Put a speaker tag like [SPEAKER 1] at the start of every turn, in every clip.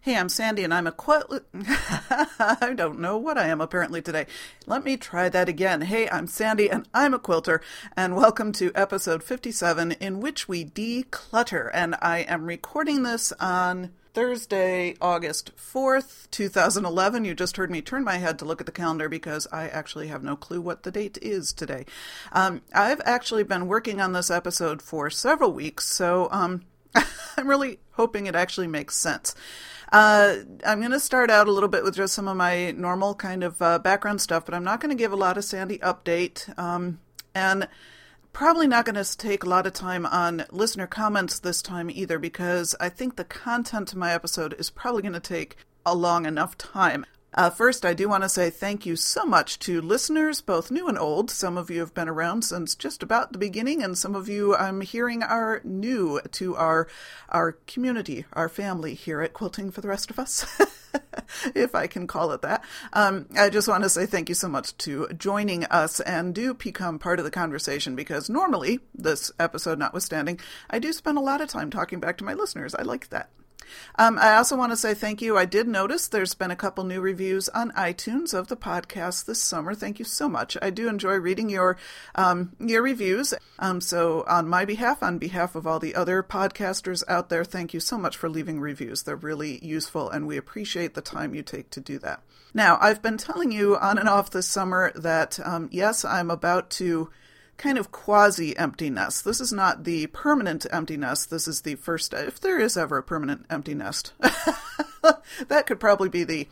[SPEAKER 1] Hey, I'm Sandy and I'm a quilt. I don't know what I am apparently today. Let me try that again. Hey, I'm Sandy and I'm a quilter, and welcome to episode 57 in which we declutter. And I am recording this on Thursday, August 4th, 2011. You just heard me turn my head to look at the calendar because I actually have no clue what the date is today. Um, I've actually been working on this episode for several weeks, so um, I'm really hoping it actually makes sense. Uh, I'm going to start out a little bit with just some of my normal kind of uh, background stuff, but I'm not going to give a lot of Sandy update. Um, and probably not going to take a lot of time on listener comments this time either, because I think the content of my episode is probably going to take a long enough time. Uh, first, I do want to say thank you so much to listeners, both new and old. Some of you have been around since just about the beginning, and some of you I'm hearing are new to our our community, our family here at Quilting for the Rest of Us. if I can call it that. Um, I just want to say thank you so much to joining us and do become part of the conversation because normally, this episode notwithstanding, I do spend a lot of time talking back to my listeners. I like that. Um, I also want to say thank you. I did notice there's been a couple new reviews on iTunes of the podcast this summer. Thank you so much. I do enjoy reading your um, your reviews. Um, so on my behalf, on behalf of all the other podcasters out there, thank you so much for leaving reviews. They're really useful, and we appreciate the time you take to do that. Now, I've been telling you on and off this summer that um, yes, I'm about to kind of quasi emptiness. This is not the permanent empty nest. This is the first, if there is ever a permanent empty nest. that could probably be the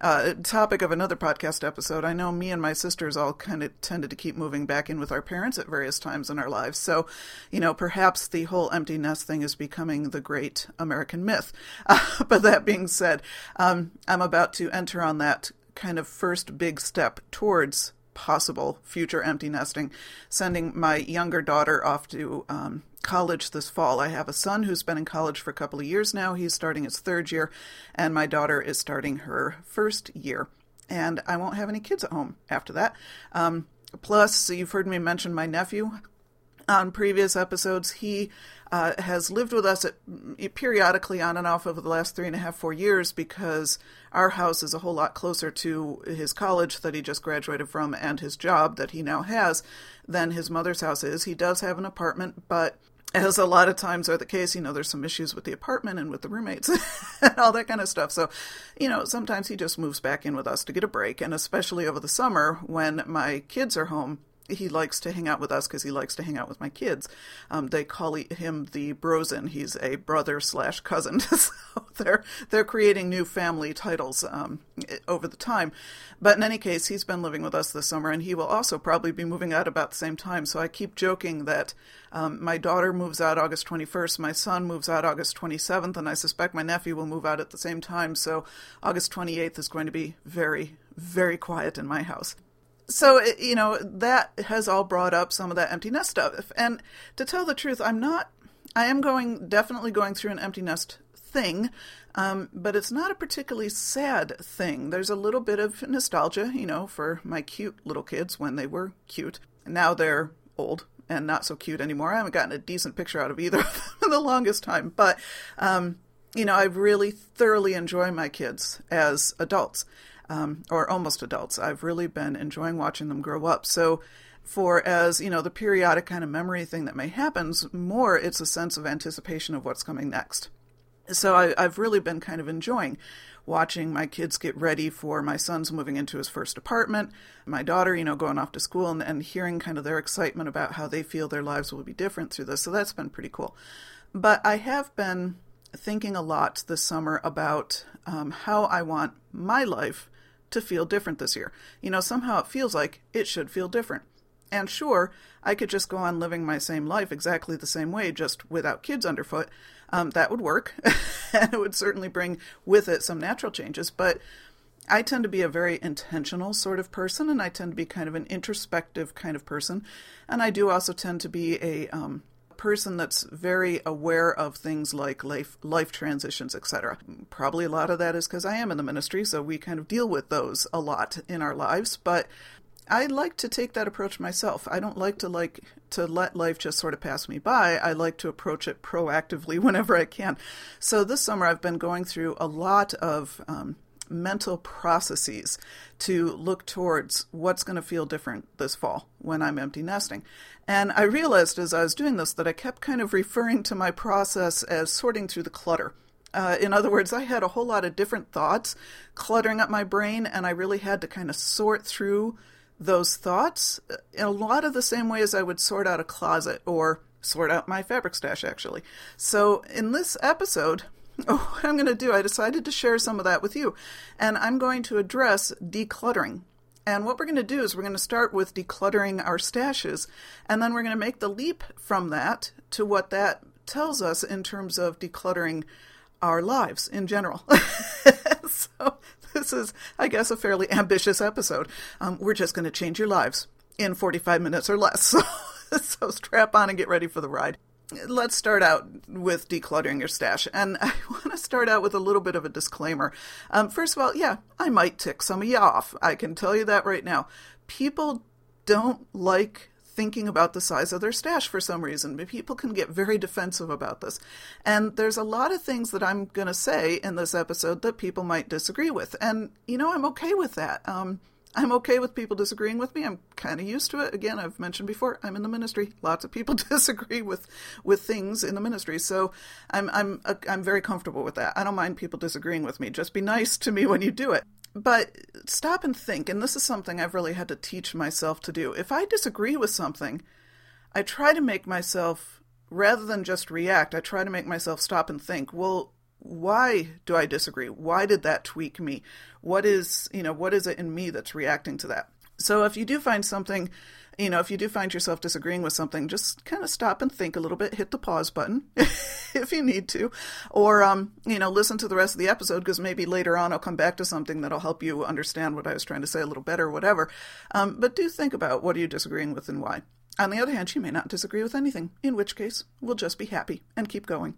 [SPEAKER 1] uh, topic of another podcast episode. I know me and my sisters all kind of tended to keep moving back in with our parents at various times in our lives. So, you know, perhaps the whole empty nest thing is becoming the great American myth. Uh, but that being said, um, I'm about to enter on that kind of first big step towards possible future empty nesting, sending my younger daughter off to um, college this fall. I have a son who's been in college for a couple of years now. He's starting his third year, and my daughter is starting her first year. And I won't have any kids at home after that. Um, plus, you've heard me mention my nephew on previous episodes. He uh, has lived with us at, periodically on and off over the last three and a half, four years because our house is a whole lot closer to his college that he just graduated from and his job that he now has than his mother's house is. He does have an apartment, but as a lot of times are the case, you know, there's some issues with the apartment and with the roommates and all that kind of stuff. So, you know, sometimes he just moves back in with us to get a break. And especially over the summer when my kids are home, he likes to hang out with us because he likes to hang out with my kids. Um, they call him the Brosen. He's a brother slash cousin. so they're they're creating new family titles um, over the time. But in any case, he's been living with us this summer, and he will also probably be moving out about the same time. So I keep joking that um, my daughter moves out August 21st, my son moves out August 27th, and I suspect my nephew will move out at the same time. So August 28th is going to be very very quiet in my house so you know that has all brought up some of that empty nest stuff. And to tell the truth i'm not i am going definitely going through an empty nest thing um, but it's not a particularly sad thing. There's a little bit of nostalgia you know for my cute little kids when they were cute. Now they're old and not so cute anymore. I haven't gotten a decent picture out of either of them in the longest time but um, you know i really thoroughly enjoy my kids as adults um, or almost adults. I've really been enjoying watching them grow up. So, for as you know, the periodic kind of memory thing that may happen, more it's a sense of anticipation of what's coming next. So I, I've really been kind of enjoying watching my kids get ready for my son's moving into his first apartment, my daughter, you know, going off to school, and, and hearing kind of their excitement about how they feel their lives will be different through this. So that's been pretty cool. But I have been thinking a lot this summer about um, how I want my life to feel different this year. You know, somehow it feels like it should feel different. And sure, I could just go on living my same life exactly the same way, just without kids underfoot. Um, that would work, and it would certainly bring with it some natural changes. But I tend to be a very intentional sort of person, and I tend to be kind of an introspective kind of person. And I do also tend to be a um, person that's very aware of things like life, life transitions, etc. Probably a lot of that is because I am in the ministry, so we kind of deal with those a lot in our lives. But I like to take that approach myself. I don't like to like to let life just sort of pass me by. I like to approach it proactively whenever I can. So this summer I've been going through a lot of um, mental processes to look towards what's going to feel different this fall when I'm empty nesting. And I realized as I was doing this that I kept kind of referring to my process as sorting through the clutter. Uh, in other words, I had a whole lot of different thoughts cluttering up my brain, and I really had to kind of sort through those thoughts in a lot of the same way as I would sort out a closet or sort out my fabric stash, actually. So, in this episode, oh, what I'm going to do, I decided to share some of that with you. And I'm going to address decluttering. And what we're going to do is we're going to start with decluttering our stashes, and then we're going to make the leap from that to what that tells us in terms of decluttering our lives in general. so this is, I guess, a fairly ambitious episode. Um, we're just going to change your lives in 45 minutes or less. So, so strap on and get ready for the ride. Let's start out with decluttering your stash. And I want to start out with a little bit of a disclaimer. Um, first of all, yeah, I might tick some of you off. I can tell you that right now. People don't like thinking about the size of their stash for some reason. but People can get very defensive about this. And there's a lot of things that I'm going to say in this episode that people might disagree with. And, you know, I'm okay with that. Um, I'm okay with people disagreeing with me. I'm kind of used to it. Again, I've mentioned before, I'm in the ministry. Lots of people disagree with with things in the ministry, so I'm I'm uh, I'm very comfortable with that. I don't mind people disagreeing with me. Just be nice to me when you do it. But stop and think, and this is something I've really had to teach myself to do. If I disagree with something, I try to make myself, rather than just react, I try to make myself stop and think, well, why do I disagree? Why did that tweak me? What is, you know, what is it in me that's reacting to that? So if you do find something you know, if you do find yourself disagreeing with something, just kind of stop and think a little bit, hit the pause button if you need to, or, um, you know, listen to the rest of the episode because maybe later on I'll come back to something that'll help you understand what I was trying to say a little better whatever. Um, but do think about what are you disagreeing with and why. On the other hand, she may not disagree with anything, in which case we'll just be happy and keep going.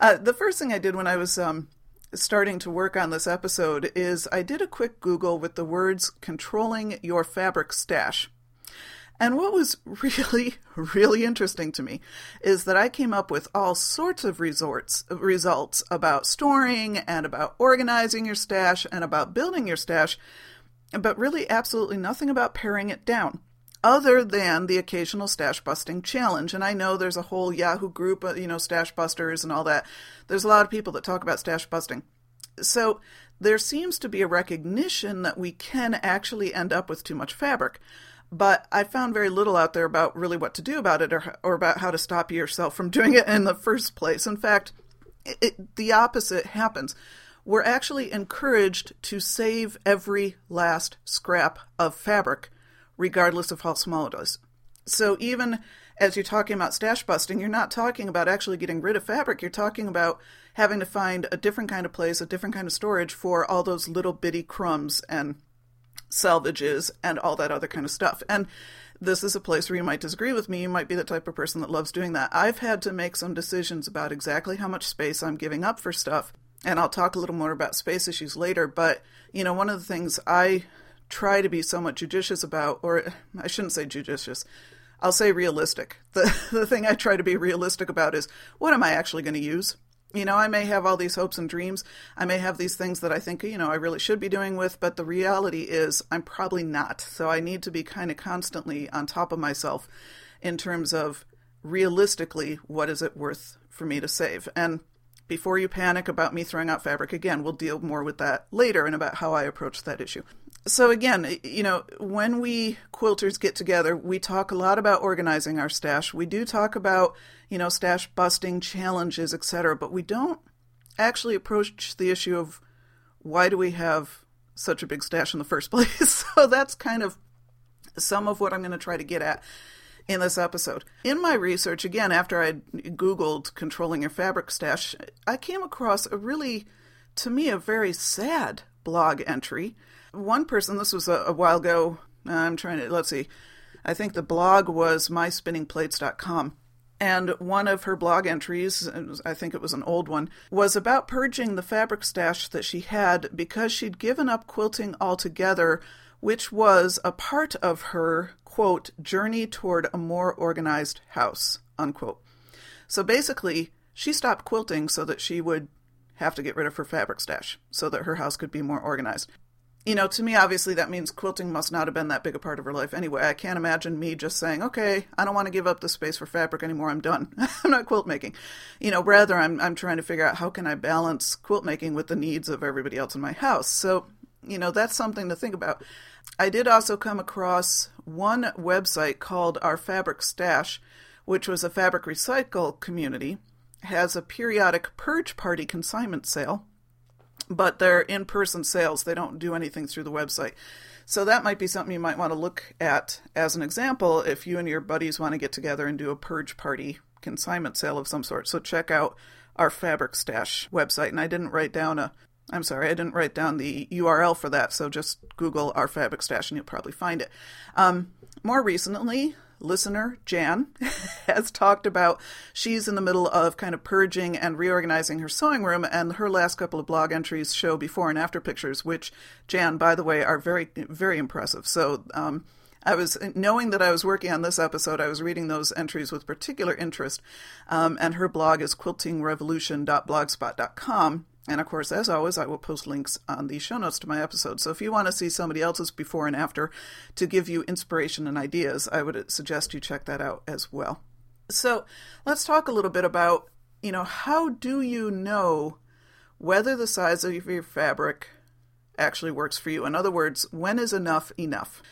[SPEAKER 1] Uh, the first thing I did when I was um, starting to work on this episode is I did a quick Google with the words controlling your fabric stash. And what was really, really interesting to me is that I came up with all sorts of resorts, results about storing and about organizing your stash and about building your stash, but really absolutely nothing about paring it down other than the occasional stash busting challenge. And I know there's a whole Yahoo group, of, you know, stash busters and all that. There's a lot of people that talk about stash busting. So there seems to be a recognition that we can actually end up with too much fabric but I found very little out there about really what to do about it or, or about how to stop yourself from doing it in the first place. In fact, it, it, the opposite happens. We're actually encouraged to save every last scrap of fabric, regardless of how small it is. So even as you're talking about stash busting, you're not talking about actually getting rid of fabric. You're talking about having to find a different kind of place, a different kind of storage for all those little bitty crumbs and selvages and all that other kind of stuff. And this is a place where you might disagree with me. You might be the type of person that loves doing that. I've had to make some decisions about exactly how much space I'm giving up for stuff. And I'll talk a little more about space issues later. But, you know, one of the things I try to be somewhat judicious about, or I shouldn't say judicious, I'll say realistic. The, the thing I try to be realistic about is what am I actually going to use? you know, I may have all these hopes and dreams. I may have these things that I think, you know, I really should be doing with, but the reality is I'm probably not. So I need to be kind of constantly on top of myself in terms of realistically, what is it worth for me to save? And before you panic about me throwing out fabric again, we'll deal more with that later and about how I approach that issue. So, again, you know, when we quilters get together, we talk a lot about organizing our stash. We do talk about, you know, stash busting challenges, etc., but we don't actually approach the issue of why do we have such a big stash in the first place. so, that's kind of some of what I'm going to try to get at in this episode. In my research, again, after I Googled controlling your fabric stash, I came across a really, to me, a very sad blog entry. One person, this was a, a while ago, I'm trying to, let's see, I think the blog was myspinningplates.com. And one of her blog entries, I think it was an old one, was about purging the fabric stash that she had because she'd given up quilting altogether, which was a part of her, quote, journey toward a more organized house, unquote. So basically, she stopped quilting so that she would have to get rid of her fabric stash so that her house could be more organized you know, to me, obviously, that means quilting must not have been that big a part of her life anyway. I can't imagine me just saying, okay, I don't want to give up the space for fabric anymore. I'm done. I'm not quilt making. You know, rather, I'm, I'm trying to figure out how can I balance quilt making with the needs of everybody else in my house. So, you know, that's something to think about. I did also come across one website called Our Fabric Stash, which was a fabric recycle community, has a periodic purge party consignment sale but they're in person sales. They don't do anything through the website. So that might be something you might want to look at as an example if you and your buddies want to get together and do a purge party consignment sale of some sort. So check out our Fabric Stash website. And I didn't write down a I'm sorry, I didn't write down the URL for that, so just Google our Fabric Stash and you'll probably find it. Um, more recently, listener, Jan, has talked about she's in the middle of kind of purging and reorganizing her sewing room, and her last couple of blog entries show before and after pictures, which, Jan, by the way, are very, very impressive. So, um, I was knowing that I was working on this episode. I was reading those entries with particular interest, um, and her blog is quiltingrevolution.blogspot.com. And of course, as always, I will post links on the show notes to my episode. So if you want to see somebody else's before and after to give you inspiration and ideas, I would suggest you check that out as well. So let's talk a little bit about, you know, how do you know whether the size of your fabric actually works for you? In other words, when is enough enough?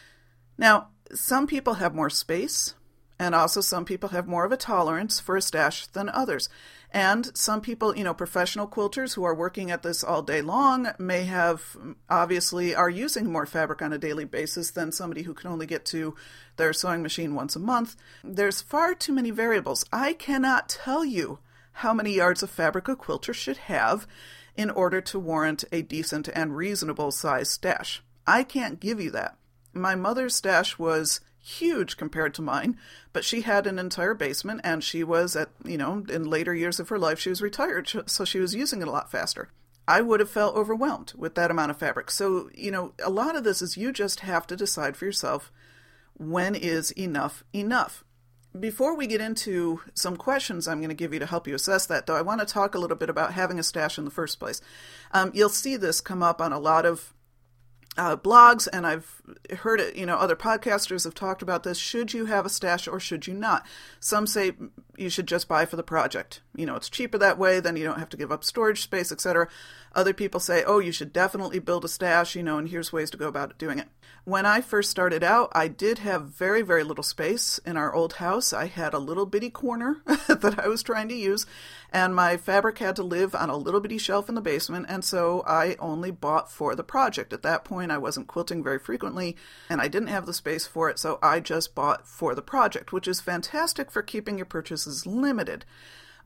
[SPEAKER 1] Now, some people have more space, and also some people have more of a tolerance for a stash than others. And some people, you know, professional quilters who are working at this all day long may have obviously are using more fabric on a daily basis than somebody who can only get to their sewing machine once a month. There's far too many variables. I cannot tell you how many yards of fabric a quilter should have in order to warrant a decent and reasonable size stash. I can't give you that. My mother's stash was huge compared to mine, but she had an entire basement and she was at, you know, in later years of her life, she was retired, so she was using it a lot faster. I would have felt overwhelmed with that amount of fabric. So, you know, a lot of this is you just have to decide for yourself when is enough enough. Before we get into some questions I'm going to give you to help you assess that, though, I want to talk a little bit about having a stash in the first place. Um, you'll see this come up on a lot of uh, blogs, and I've heard it, you know, other podcasters have talked about this. Should you have a stash or should you not? Some say you should just buy for the project. You know, it's cheaper that way, then you don't have to give up storage space, etc. Other people say, oh, you should definitely build a stash, you know, and here's ways to go about doing it. When I first started out, I did have very, very little space in our old house. I had a little bitty corner that I was trying to use, and my fabric had to live on a little bitty shelf in the basement, and so I only bought for the project. At that point, I wasn't quilting very frequently, and I didn't have the space for it, so I just bought for the project, which is fantastic for keeping your purchases limited.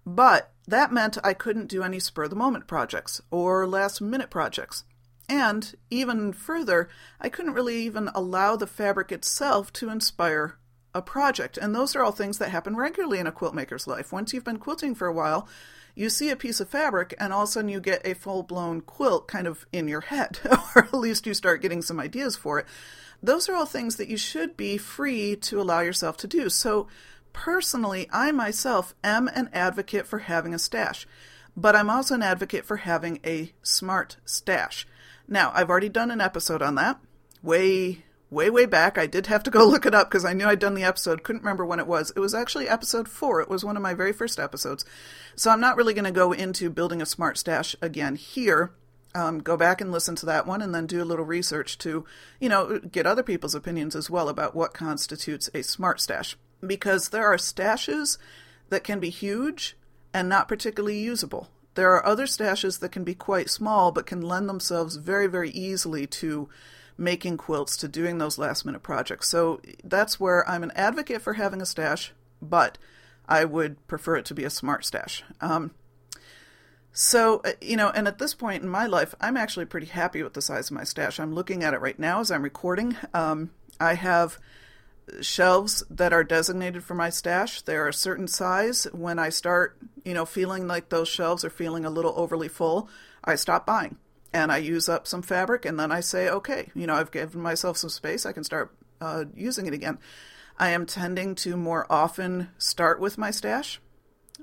[SPEAKER 1] But that meant I couldn't do any spur of the moment projects or last minute projects. And even further, I couldn't really even allow the fabric itself to inspire a project. And those are all things that happen regularly in a quilt maker's life. Once you've been quilting for a while, you see a piece of fabric and all of a sudden you get a full blown quilt kind of in your head, or at least you start getting some ideas for it. Those are all things that you should be free to allow yourself to do. So, personally, I myself am an advocate for having a stash, but I'm also an advocate for having a smart stash. Now, I've already done an episode on that. Way, way, way back. I did have to go look it up because I knew I'd done the episode. Couldn't remember when it was. It was actually episode four. It was one of my very first episodes. So I'm not really going to go into building a smart stash again here. Um, go back and listen to that one and then do a little research to, you know, get other people's opinions as well about what constitutes a smart stash. Because there are stashes that can be huge and not particularly usable. There are other stashes that can be quite small but can lend themselves very, very easily to making quilts, to doing those last minute projects. So that's where I'm an advocate for having a stash, but I would prefer it to be a smart stash. Um, So, uh, you know, and at this point in my life, I'm actually pretty happy with the size of my stash. I'm looking at it right now as I'm recording. Um, I have shelves that are designated for my stash. They're a certain size. When I start, you know, feeling like those shelves are feeling a little overly full, I stop buying and I use up some fabric, and then I say, okay, you know, I've given myself some space. I can start uh, using it again. I am tending to more often start with my stash.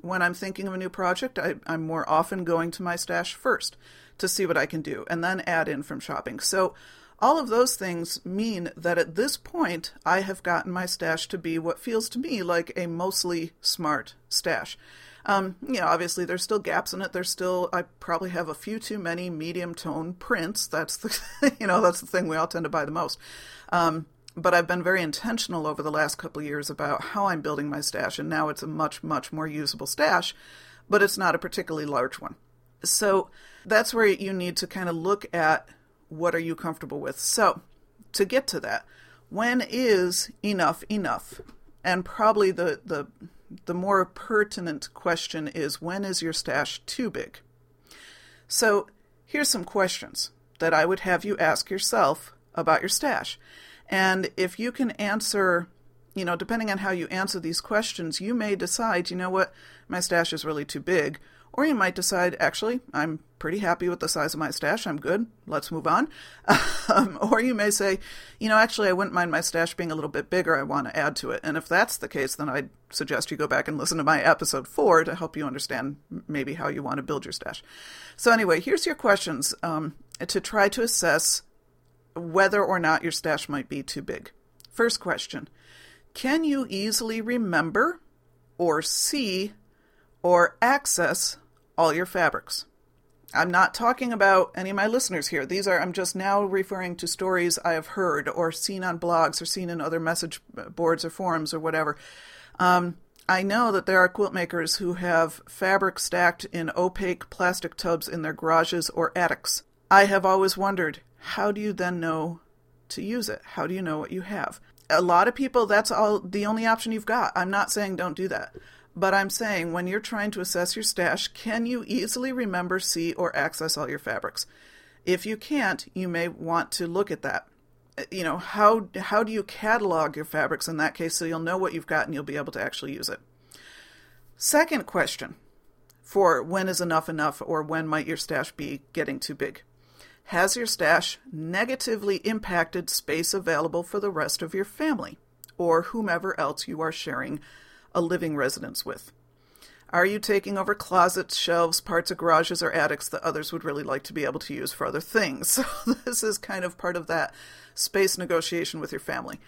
[SPEAKER 1] When I'm thinking of a new project, I, I'm more often going to my stash first to see what I can do and then add in from shopping. So, all of those things mean that at this point, I have gotten my stash to be what feels to me like a mostly smart stash. Um, you know, obviously there's still gaps in it. There's still I probably have a few too many medium tone prints. That's the you know that's the thing we all tend to buy the most. Um, but I've been very intentional over the last couple years about how I'm building my stash, and now it's a much, much more usable stash, but it's not a particularly large one. So that's where you need to kind of look at what are you comfortable with. So to get to that, when is enough enough? And probably the, the the more pertinent question is when is your stash too big? So here's some questions that I would have you ask yourself about your stash. And if you can answer, you know, depending on how you answer these questions, you may decide, you know what, my stash is really too big. Or you might decide, actually, I'm pretty happy with the size of my stash. I'm good. Let's move on. Um, or you may say, you know, actually, I wouldn't mind my stash being a little bit bigger. I want to add to it. And if that's the case, then I'd suggest you go back and listen to my episode four to help you understand maybe how you want to build your stash. So, anyway, here's your questions um, to try to assess whether or not your stash might be too big. First question Can you easily remember or see or access all your fabrics? I'm not talking about any of my listeners here. These are, I'm just now referring to stories I have heard or seen on blogs or seen in other message boards or forums or whatever. Um, I know that there are quilt makers who have fabric stacked in opaque plastic tubs in their garages or attics. I have always wondered how do you then know to use it? How do you know what you have? A lot of people, that's all the only option you've got. I'm not saying don't do that. But I'm saying when you're trying to assess your stash, can you easily remember, see, or access all your fabrics? If you can't, you may want to look at that. Uh, you know, how, how do you catalog your fabrics in that case so you'll know what you've got and you'll be able to actually use it? Second question for when is enough enough or when might your stash be getting too big? Has your stash negatively impacted space available for the rest of your family or whomever else you are sharing a living residence with? Are you taking over closets, shelves, parts of garages, or attics that others would really like to be able to use for other things? So, this is kind of part of that space negotiation with your family.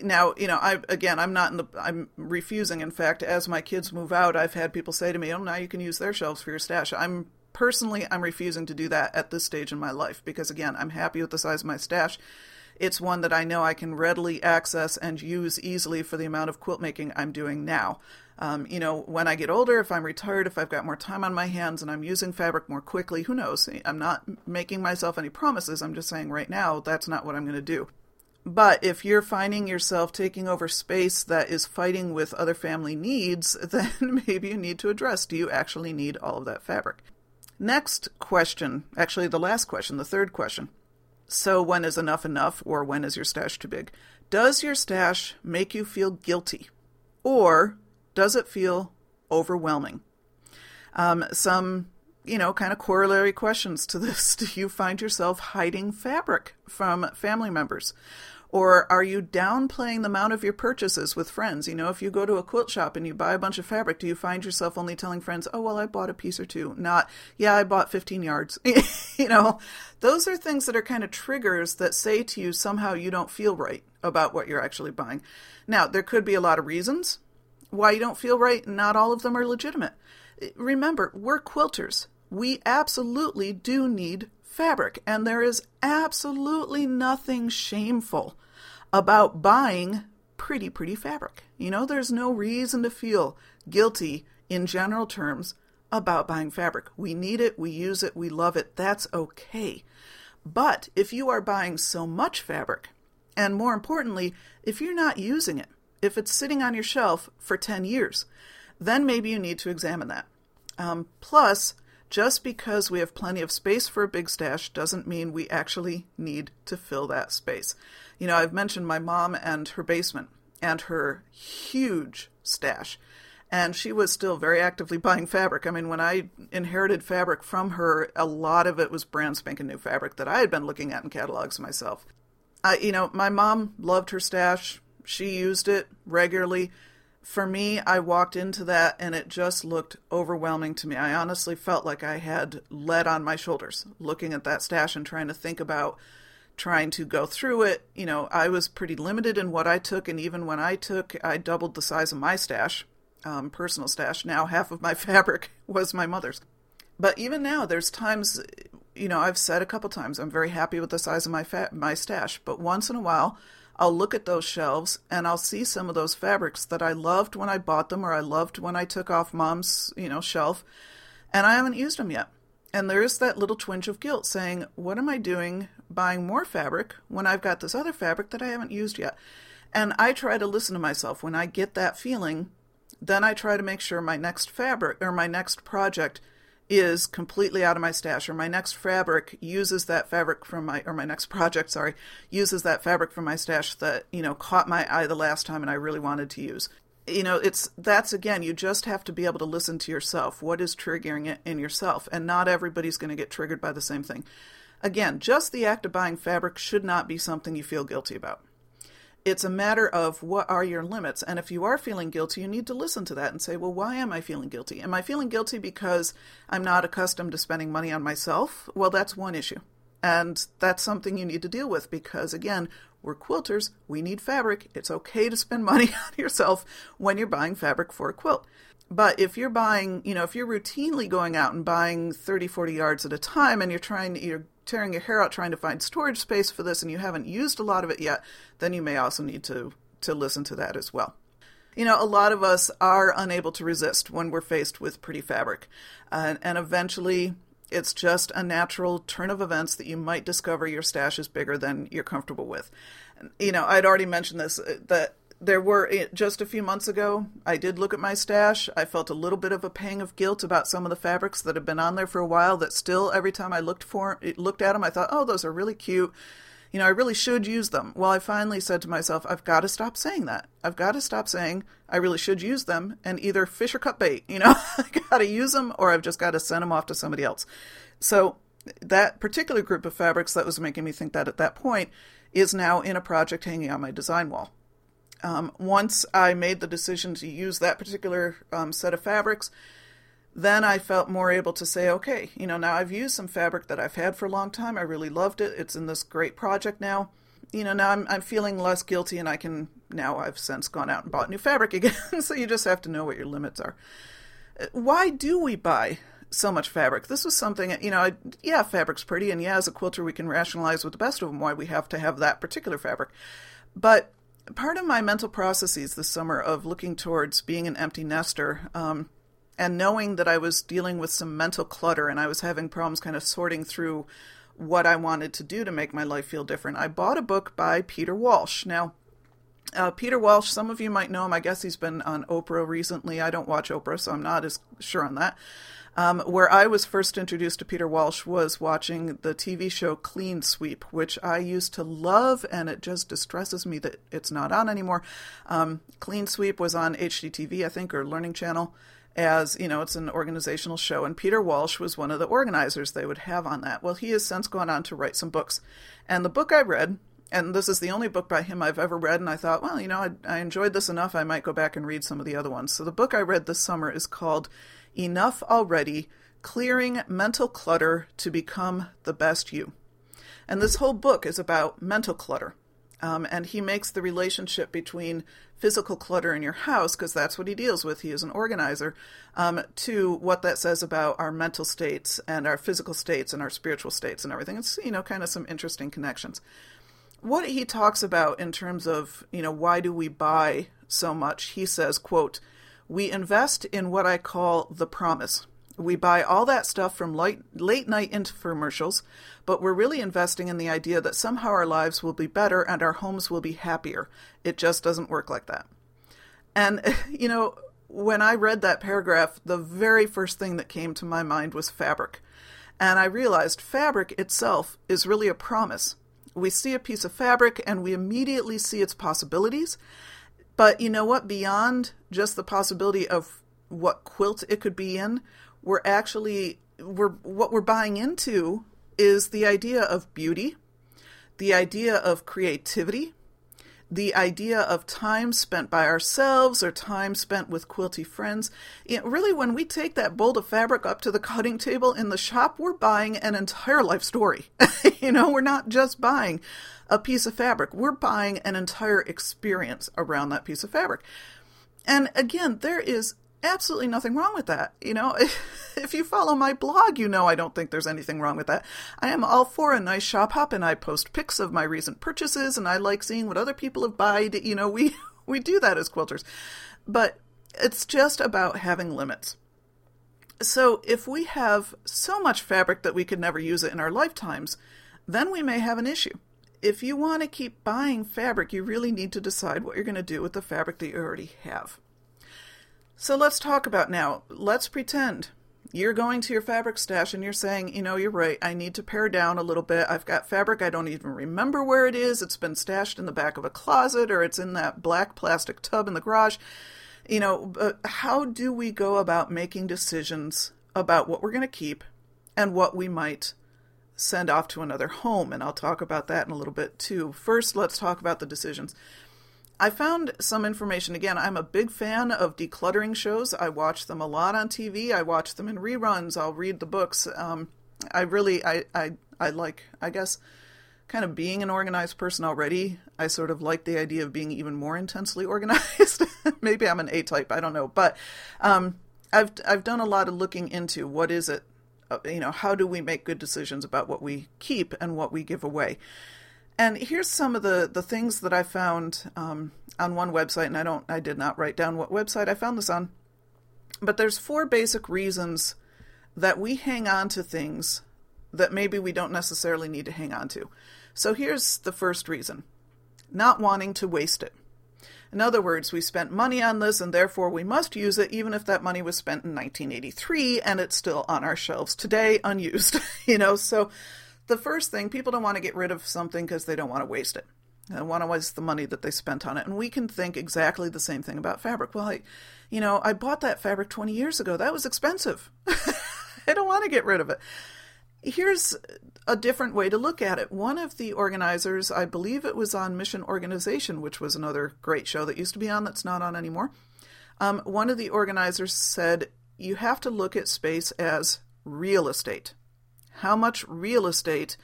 [SPEAKER 1] Now, you know, I again, I'm not in the, I'm refusing. In fact, as my kids move out, I've had people say to me, "Oh, now you can use their shelves for your stash." I'm personally, I'm refusing to do that at this stage in my life because, again, I'm happy with the size of my stash. It's one that I know I can readily access and use easily for the amount of quilt making I'm doing now. Um, you know, when I get older, if I'm retired, if I've got more time on my hands and I'm using fabric more quickly, who knows? I'm not making myself any promises. I'm just saying right now that's not what I'm going to do. But if you're finding yourself taking over space that is fighting with other family needs, then maybe you need to address do you actually need all of that fabric? Next question, actually, the last question, the third question. So, when is enough enough, or when is your stash too big? Does your stash make you feel guilty, or does it feel overwhelming? Um, some, you know, kind of corollary questions to this. Do you find yourself hiding fabric from family members? Or are you downplaying the amount of your purchases with friends? You know, if you go to a quilt shop and you buy a bunch of fabric, do you find yourself only telling friends, oh, well, I bought a piece or two? Not, yeah, I bought 15 yards. you know, those are things that are kind of triggers that say to you somehow you don't feel right about what you're actually buying. Now, there could be a lot of reasons why you don't feel right. Not all of them are legitimate. Remember, we're quilters. We absolutely do need fabric, and there is absolutely nothing shameful about buying pretty, pretty fabric. You know, there's no reason to feel guilty in general terms about buying fabric. We need it, we use it, we love it. That's okay. But if you are buying so much fabric, and more importantly, if you're not using it, if it's sitting on your shelf for 10 years, then maybe you need to examine that. Um, plus, just because we have plenty of space for a big stash doesn't mean we actually need to fill that space. You know, I've mentioned my mom and her basement and her huge stash. And she was still very actively buying fabric. I mean, when I inherited fabric from her, a lot of it was brand spanking new fabric that I had been looking at in catalogs myself. I, you know, my mom loved her stash. She used it regularly for me, I walked into that and it just looked overwhelming to me. I honestly felt like I had lead on my shoulders looking at that stash and trying to think about trying to go through it. You know, I was pretty limited in what I took, and even when I took, I doubled the size of my stash, um, personal stash. Now, half of my fabric was my mother's. But even now, there's times, you know, I've said a couple times, I'm very happy with the size of my fa- my stash, but once in a while, I'll look at those shelves and I'll see some of those fabrics that I loved when I bought them or I loved when I took off mom's, you know, shelf and I haven't used them yet. And there is that little twinge of guilt saying, what am I doing buying more fabric when I've got this other fabric that I haven't used yet? And I try to listen to myself when I get that feeling. Then I try to make sure my next fabric or my next project is completely out of my stash or my next fabric uses that fabric from my or my next project sorry uses that fabric from my stash that you know caught my eye the last time and I really wanted to use you know it's that's again you just have to be able to listen to yourself what is triggering it in yourself and not everybody's going to get triggered by the same thing again just the act of buying fabric should not be something you feel guilty about it's a matter of what are your limits. And if you are feeling guilty, you need to listen to that and say, well, why am I feeling guilty? Am I feeling guilty because I'm not accustomed to spending money on myself? Well, that's one issue. And that's something you need to deal with because, again, we're quilters. We need fabric. It's okay to spend money on yourself when you're buying fabric for a quilt. But if you're buying, you know, if you're routinely going out and buying 30, 40 yards at a time and you're trying, to, you're tearing your hair out trying to find storage space for this and you haven't used a lot of it yet, then you may also need to, to listen to that as well. You know, a lot of us are unable to resist when we're faced with pretty fabric. Uh, and eventually, it's just a natural turn of events that you might discover your stash is bigger than you're comfortable with. You know, I'd already mentioned this uh, that there were eh, just a few months ago i did look at my stash. I felt a little bit of a pang of guilt about some of the fabrics that have been on there for a while that still every time i looked for eh, looked at them i thought oh those are really cute. You know i really should use them. Well i finally said to myself i've got to stop saying that. I've got to stop saying i really should use them and either fish or cut bait you know? I got to use them or i've just got to send them off to somebody else. So that particular group of fabrics that was making me think that at that point is now in a project hanging on my design wall um, once I made the decision to use that particular um, set of fabrics, then I felt more able to say, okay, you know, now I've used some fabric that I've had for a long time. I really loved it. It's in this great project now. You know, now I'm, I'm feeling less guilty and I can, now I've since gone out and bought new fabric again. so you just have to know what your limits are. Uh, why do we buy so much fabric? This was something, you know, yeah, fabric's pretty, and yeah, as a quilter, we can rationalize with the best of them why we have to have that particular fabric. But part of my mental processes this summer of looking towards being an empty nester um, and knowing that I was dealing with some mental clutter and I was having problems kind of sorting through what I wanted to do to make my life feel different, I bought a book by Peter Walsh. Now, uh, Peter Walsh, some of you might know him. I guess he's been on Oprah recently. I don't watch Oprah, so I'm not as sure on that. Um, where I was first introduced to Peter Walsh was watching the TV show Clean Sweep, which I used to love, and it just distresses me that it's not on anymore. Um, Clean Sweep was on HGTV, I think, or Learning Channel, as you know, it's an organizational show, and Peter Walsh was one of the organizers they would have on that. Well, he has since gone on to write some books, and the book I read and this is the only book by him I've ever read, and I thought, well, you know, I, I, enjoyed this enough, I might go back and read some of the other ones. So the book I read this summer is called Enough Already Clearing Mental Clutter to Become the Best You. And this whole book is about mental clutter. Um, and he makes the relationship between physical clutter in your house, because that's what he deals with, he is an organizer, um, to what that says about our mental states and our physical states and our spiritual states and everything. It's, you know, kind of some interesting connections. What he talks about in terms of, you know, why do we buy so much, he says, quote, we invest in what I call the promise. We buy all that stuff from late, late night infomercials, but we're really investing in the idea that somehow our lives will be better and our homes will be happier. It just doesn't work like that. And, you know, when I read that paragraph, the very first thing that came to my mind was fabric. And I realized fabric itself is really a promise. We see a piece of fabric and we immediately see its possibilities. But you know what? Beyond just the possibility of what quilt it could be in, we're actually we're what we're buying into is the idea of beauty, the idea of creativity, the idea of time spent by ourselves or time spent with quilty friends. Know, really, when we take that bolt of fabric up to the cutting table in the shop, we're buying an entire life story. you know, we're not just buying a piece of fabric, we're buying an entire experience around that piece of fabric. And again, there is absolutely nothing wrong with that. You know, if you follow my blog, you know I don't think there's anything wrong with that. I am all for a nice shop hop and I post pics of my recent purchases and I like seeing what other people have bought. You know, we we do that as quilters. But it's just about having limits. So if we have so much fabric that we could never use it in our lifetimes, then we may have an issue. If you want to keep buying fabric, you really need to decide what you're going to do with the fabric that you already have. So let's talk about now. Let's pretend you're going to your fabric stash and you're saying, you know, you're right. I need to pare down a little bit. I've got fabric. I don't even remember where it is. It's been stashed in the back of a closet or it's in that black plastic tub in the garage. You know, but how do we go about making decisions about what we're going to keep and what we might send off to another home? And I'll talk about that in a little bit too. First, let's talk about the decisions. I found some information. Again, I'm a big fan of decluttering shows. I watch them a lot on TV. I watch them in reruns. I'll read the books. Um, I really, I, I, I like, I guess, kind of being an organized person already. I sort of like the idea of being even more intensely organized. Maybe I'm an A type. I don't know, but um, I've I've done a lot of looking into what is it, you know, how do we make good decisions about what we keep and what we give away. And here's some of the, the things that I found um, on one website, and I don't I did not write down what website I found this on. But there's four basic reasons that we hang on to things that maybe we don't necessarily need to hang on to. So here's the first reason not wanting to waste it. In other words, we spent money on this and therefore we must use it even if that money was spent in 1983 and it's still on our shelves today unused. you know, so the first thing, people don't want to get rid of something because they don't want to waste it. They want to waste the money that they spent on it. And we can think exactly the same thing about fabric. Well, I, you know, I bought that fabric 20 years ago. That was expensive. I don't want to get rid of it. Here's a different way to look at it. One of the organizers, I believe it was on Mission Organization, which was another great show that used to be on that's not on anymore. Um, one of the organizers said, You have to look at space as real estate. How much real estate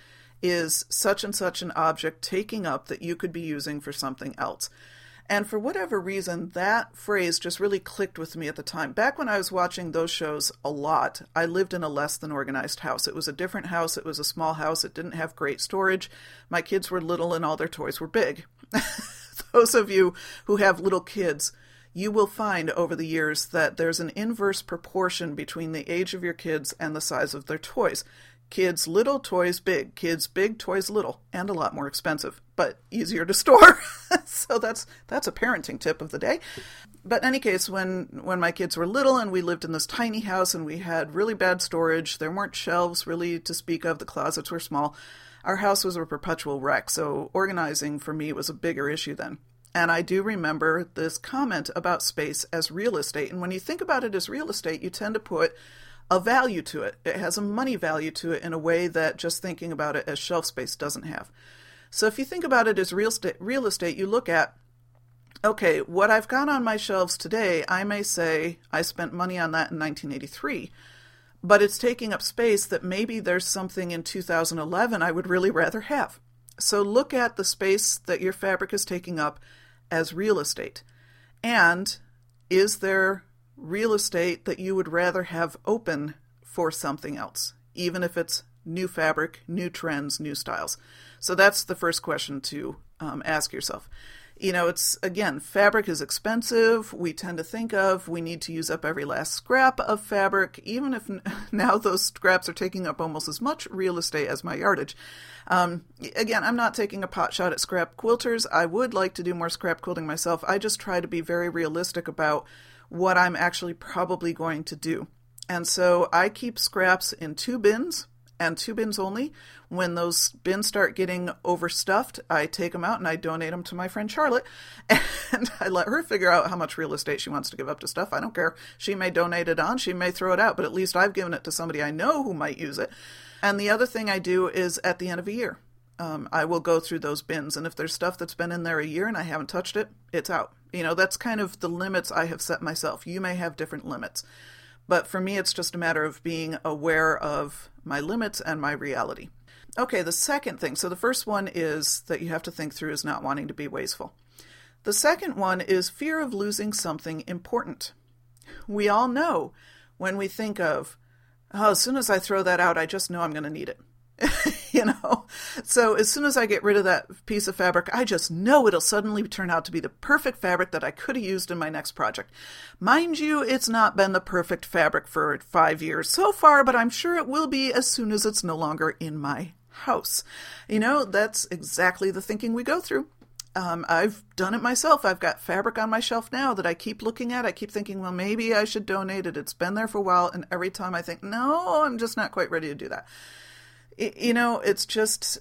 [SPEAKER 1] is such and such an object taking up that you could be using for something else? And for whatever reason, that phrase just really clicked with me at the time. Back when I was watching those shows a lot, I lived in a less than organized house. It was a different house, it was a small house, it didn't have great storage. My kids were little and all their toys were big. those of you who have little kids, you will find over the years that there's an inverse proportion between the age of your kids and the size of their toys. Kids little, toys big. Kids big, toys little, and a lot more expensive, but easier to store. so that's that's a parenting tip of the day. But in any case, when when my kids were little and we lived in this tiny house and we had really bad storage, there weren't shelves really to speak of. The closets were small. Our house was a perpetual wreck, so organizing for me was a bigger issue then. And I do remember this comment about space as real estate. And when you think about it as real estate, you tend to put a value to it. It has a money value to it in a way that just thinking about it as shelf space doesn't have. So if you think about it as real estate, real estate, you look at okay, what I've got on my shelves today, I may say I spent money on that in 1983, but it's taking up space that maybe there's something in 2011 I would really rather have. So look at the space that your fabric is taking up as real estate. And is there real estate that you would rather have open for something else, even if it's new fabric, new trends, new styles? So that's the first question to um, ask yourself. You know, it's again, fabric is expensive. We tend to think of we need to use up every last scrap of fabric, even if now those scraps are taking up almost as much real estate as my yardage. Um, again, I'm not taking a pot shot at scrap quilters. I would like to do more scrap quilting myself. I just try to be very realistic about what I'm actually probably going to do. And so I keep scraps in two bins and two bins only. When those bins start getting overstuffed, I take them out and I donate them to my friend Charlotte. And I let her figure out how much real estate she wants to give up to stuff. I don't care. She may donate it on, she may throw it out, but at least I've given it to somebody I know who might use it. And the other thing I do is at the end of a year, um, I will go through those bins. And if there's stuff that's been in there a year and I haven't touched it, it's out. You know, that's kind of the limits I have set myself. You may have different limits. But for me, it's just a matter of being aware of my limits and my reality. Okay, the second thing. So the first one is that you have to think through is not wanting to be wasteful. The second one is fear of losing something important. We all know when we think of, oh, as soon as I throw that out, I just know I'm going to need it. you know? So as soon as I get rid of that piece of fabric, I just know it'll suddenly turn out to be the perfect fabric that I could have used in my next project. Mind you, it's not been the perfect fabric for five years so far, but I'm sure it will be as soon as it's no longer in my house. You know, that's exactly the thinking we go through. Um, I've done it myself. I've got fabric on my shelf now that I keep looking at. I keep thinking, well, maybe I should donate it. It's been there for a while. And every time I think, no, I'm just not quite ready to do that you know, it's just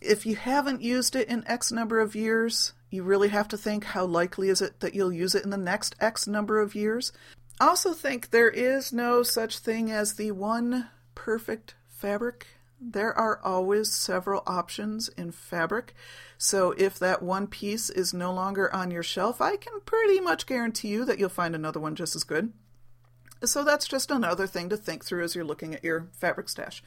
[SPEAKER 1] if you haven't used it in X number of years, you really have to think how likely is it that you'll use it in the next X number of years. Also, think there is no such thing as the one perfect fabric. There are always several options in fabric. So, if that one piece is no longer on your shelf, I can pretty much guarantee you that you'll find another one just as good. So, that's just another thing to think through as you're looking at your fabric stash.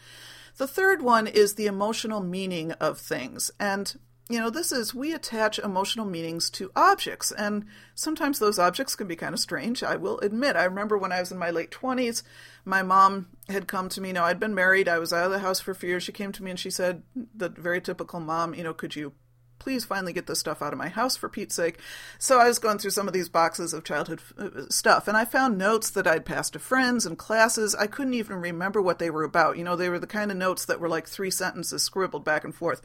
[SPEAKER 1] The third one is the emotional meaning of things. And, you know, this is we attach emotional meanings to objects. And sometimes those objects can be kind of strange, I will admit. I remember when I was in my late 20s, my mom had come to me. Now, I'd been married, I was out of the house for a few years. She came to me and she said, the very typical mom, you know, could you please finally get this stuff out of my house for Pete's sake. So I was going through some of these boxes of childhood uh, stuff, and I found notes that I'd passed to friends and classes. I couldn't even remember what they were about. You know, they were the kind of notes that were like three sentences scribbled back and forth.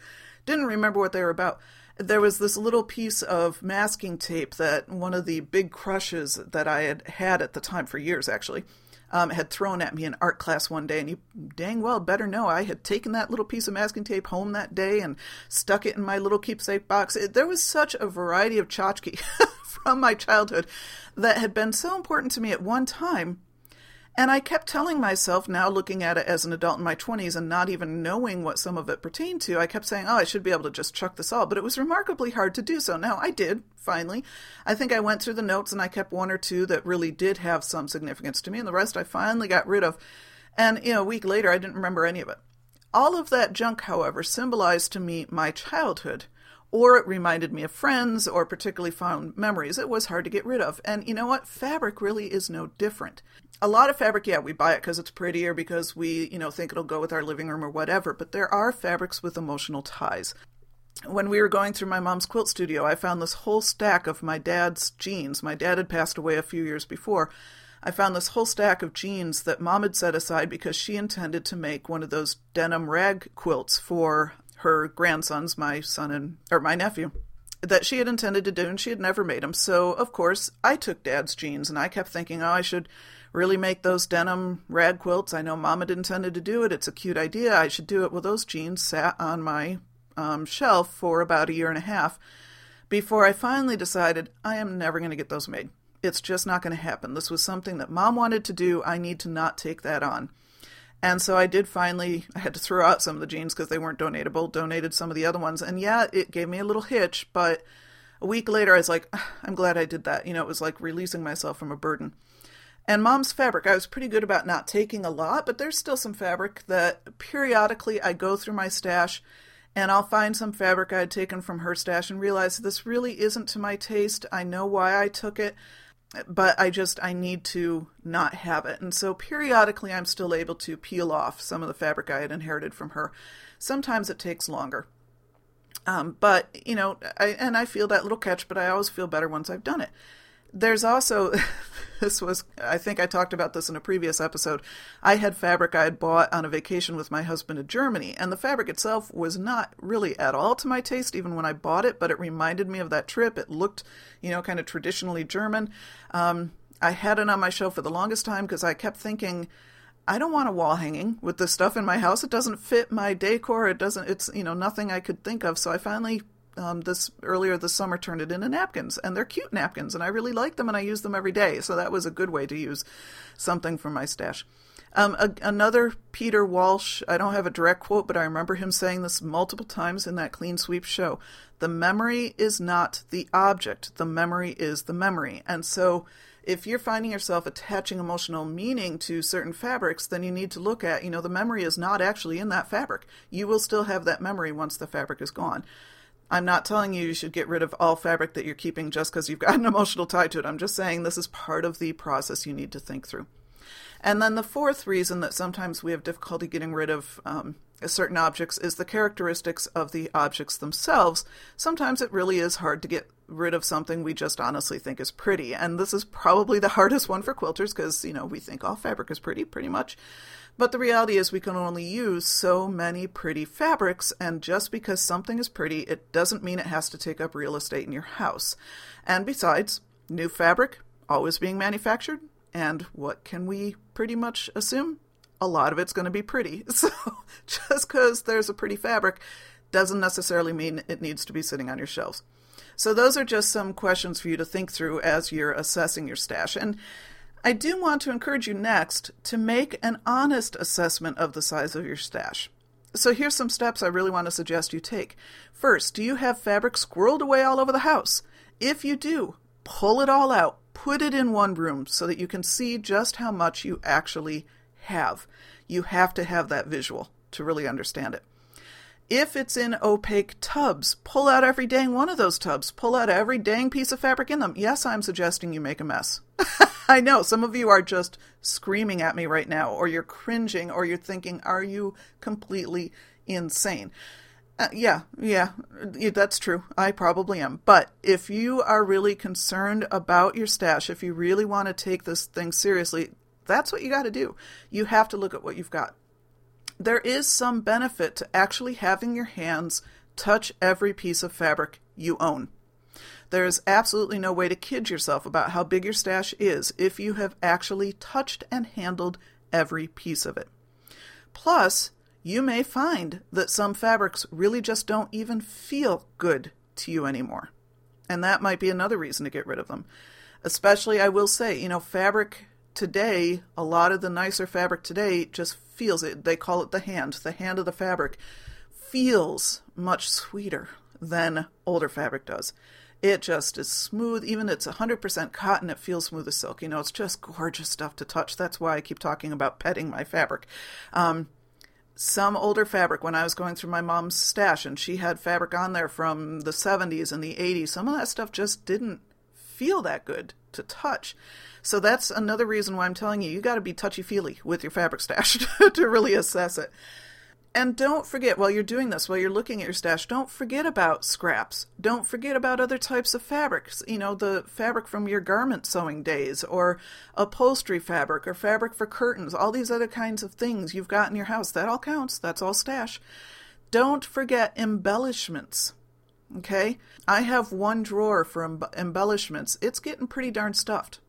[SPEAKER 1] Didn't remember what they were about. There was this little piece of masking tape that one of the big crushes that I had had at the time for years, actually um, had thrown at me in art class one day, and you dang well better know I had taken that little piece of masking tape home that day and stuck it in my little keepsake box. It, there was such a variety of tchotchke from my childhood that had been so important to me at one time and I kept telling myself, now looking at it as an adult in my 20s and not even knowing what some of it pertained to, I kept saying, oh, I should be able to just chuck this all. But it was remarkably hard to do so. Now, I did, finally. I think I went through the notes and I kept one or two that really did have some significance to me, and the rest I finally got rid of. And, you know, a week later, I didn't remember any of it. All of that junk, however, symbolized to me my childhood or it reminded me of friends or particularly fond memories it was hard to get rid of. And you know what? Fabric really is no different. A lot of fabric, yeah, we buy it because it's prettier, because we, you know, think it'll go with our living room or whatever, but there are fabrics with emotional ties. When we were going through my mom's quilt studio, I found this whole stack of my dad's jeans. My dad had passed away a few years before. I found this whole stack of jeans that mom had set aside because she intended to make one of those denim rag quilts for her grandsons, my son and or my nephew, that she had intended to do, and she had never made them. So of course, I took Dad's jeans, and I kept thinking, oh, I should really make those denim rag quilts. I know Mom had intended to do it. It's a cute idea. I should do it. Well, those jeans sat on my um, shelf for about a year and a half before I finally decided I am never going to get those made. It's just not going to happen. This was something that Mom wanted to do. I need to not take that on. And so I did finally, I had to throw out some of the jeans because they weren't donatable, donated some of the other ones. And yeah, it gave me a little hitch, but a week later I was like, ah, I'm glad I did that. You know, it was like releasing myself from a burden. And mom's fabric, I was pretty good about not taking a lot, but there's still some fabric that periodically I go through my stash and I'll find some fabric I had taken from her stash and realize this really isn't to my taste. I know why I took it but I just I need to not have it. And so periodically I'm still able to peel off some of the fabric I had inherited from her. Sometimes it takes longer. Um, but you know, I, and I feel that little catch, but I always feel better once I've done it there's also this was I think I talked about this in a previous episode. I had fabric I had bought on a vacation with my husband in Germany, and the fabric itself was not really at all to my taste even when I bought it, but it reminded me of that trip. It looked, you know, kind of traditionally German. Um, I had it on my shelf for the longest time because I kept thinking, I don't want a wall hanging with this stuff in my house. It doesn't fit my decor. It doesn't. It's you know nothing I could think of. So I finally um, this earlier this summer turned it into napkins, and they're cute napkins, and I really like them, and I use them every day. So that was a good way to use something from my stash. Um, a, another Peter Walsh, I don't have a direct quote, but I remember him saying this multiple times in that Clean Sweep show. The memory is not the object, the memory is the memory. And so if you're finding yourself attaching emotional meaning to certain fabrics, then you need to look at, you know, the memory is not actually in that fabric. You will still have that memory once the fabric is gone. I'm not telling you you should get rid of all fabric that you're keeping just because you've got an emotional tie to it. I'm just saying this is part of the process you need to think through. And then the fourth reason that sometimes we have difficulty getting rid of um, certain objects is the characteristics of the objects themselves. Sometimes it really is hard to get rid of something we just honestly think is pretty. And this is probably the hardest one for quilters because, you know, we think all fabric is pretty, pretty much. But the reality is we can only use so many pretty fabrics, and just because something is pretty, it doesn't mean it has to take up real estate in your house. And besides, new fabric always being manufactured, and what can we pretty much assume? A lot of it's going to be pretty. So just because there's a pretty fabric doesn't necessarily mean it needs to be sitting on your shelves. So those are just some questions for you to think through as you're assessing your stash. And I do want to encourage you next to make an honest assessment of the size of your stash. So here's some steps I really want to suggest you take. First, do you have fabric squirreled away all over the house? If you do, pull it all out, put it in one room so that you can see just how much you actually have. You have to have that visual to really understand it. If it's in opaque tubs, pull out every dang one of those tubs. Pull out every dang piece of fabric in them. Yes, I'm suggesting you make a mess. I know some of you are just screaming at me right now, or you're cringing, or you're thinking, are you completely insane? Uh, yeah, yeah, that's true. I probably am. But if you are really concerned about your stash, if you really want to take this thing seriously, that's what you got to do. You have to look at what you've got there is some benefit to actually having your hands touch every piece of fabric you own. There is absolutely no way to kid yourself about how big your stash is if you have actually touched and handled every piece of it. Plus, you may find that some fabrics really just don't even feel good to you anymore. And that might be another reason to get rid of them. Especially, I will say, you know, fabric today, a lot of the nicer fabric today just feels it. They call it the hand. The hand of the fabric feels much sweeter than older fabric does. It just is smooth. Even it's 100% cotton, it feels smooth as silk. You know, it's just gorgeous stuff to touch. That's why I keep talking about petting my fabric. Um, some older fabric when I was going through my mom's stash, and she had fabric on there from the 70s and the 80s. Some of that stuff just didn't feel that good to touch. So that's another reason why I'm telling you, you got to be touchy feely with your fabric stash to really assess it. And don't forget, while you're doing this, while you're looking at your stash, don't forget about scraps. Don't forget about other types of fabrics. You know, the fabric from your garment sewing days, or upholstery fabric, or fabric for curtains, all these other kinds of things you've got in your house. That all counts. That's all stash. Don't forget embellishments. Okay? I have one drawer for embellishments. It's getting pretty darn stuffed.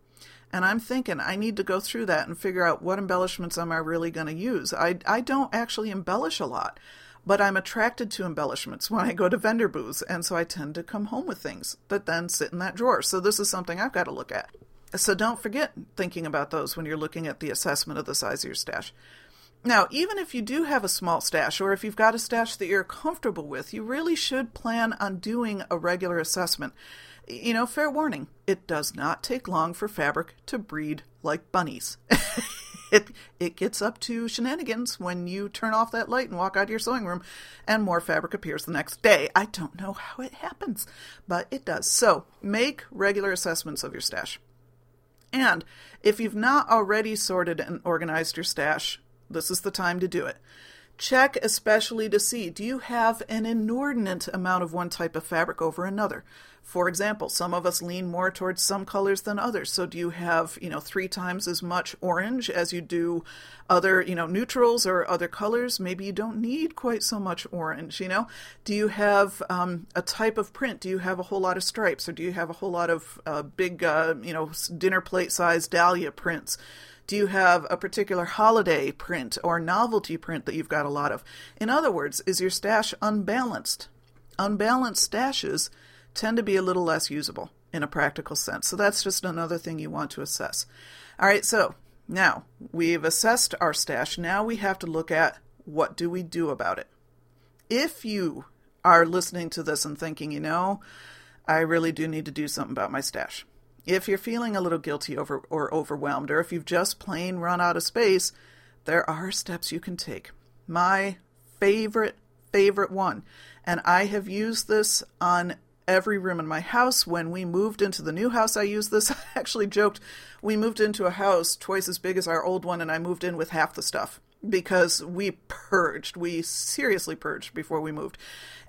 [SPEAKER 1] And I'm thinking I need to go through that and figure out what embellishments am I really going to use. I, I don't actually embellish a lot, but I'm attracted to embellishments when I go to vendor booths, and so I tend to come home with things that then sit in that drawer. So this is something I've got to look at. So don't forget thinking about those when you're looking at the assessment of the size of your stash. Now, even if you do have a small stash, or if you've got a stash that you're comfortable with, you really should plan on doing a regular assessment. You know, fair warning, it does not take long for fabric to breed like bunnies. it it gets up to shenanigans when you turn off that light and walk out of your sewing room and more fabric appears the next day. I don't know how it happens, but it does. So, make regular assessments of your stash. And if you've not already sorted and organized your stash, this is the time to do it. Check especially to see do you have an inordinate amount of one type of fabric over another? For example, some of us lean more towards some colors than others. So do you have, you know, three times as much orange as you do other, you know, neutrals or other colors? Maybe you don't need quite so much orange, you know? Do you have um, a type of print? Do you have a whole lot of stripes or do you have a whole lot of uh, big, uh, you know, dinner plate size dahlia prints? Do you have a particular holiday print or novelty print that you've got a lot of? In other words, is your stash unbalanced? Unbalanced stashes tend to be a little less usable in a practical sense. So that's just another thing you want to assess. All right, so now we've assessed our stash. Now we have to look at what do we do about it. If you are listening to this and thinking, you know, I really do need to do something about my stash. If you're feeling a little guilty over or overwhelmed, or if you've just plain run out of space, there are steps you can take. My favorite, favorite one, and I have used this on every room in my house. When we moved into the new house, I used this. I actually joked we moved into a house twice as big as our old one, and I moved in with half the stuff because we purged. We seriously purged before we moved.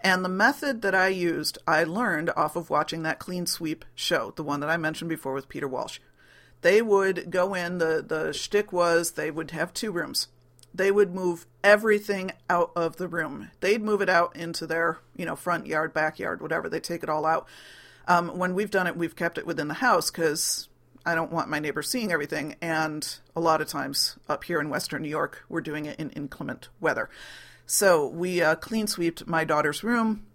[SPEAKER 1] And the method that I used, I learned off of watching that clean sweep show, the one that I mentioned before with Peter Walsh. They would go in, the, the shtick was they would have two rooms. They would move everything out of the room. They'd move it out into their, you know, front yard, backyard, whatever. They take it all out. Um, when we've done it, we've kept it within the house because I don't want my neighbors seeing everything. And a lot of times up here in Western New York, we're doing it in inclement weather. So we uh, clean swept my daughter's room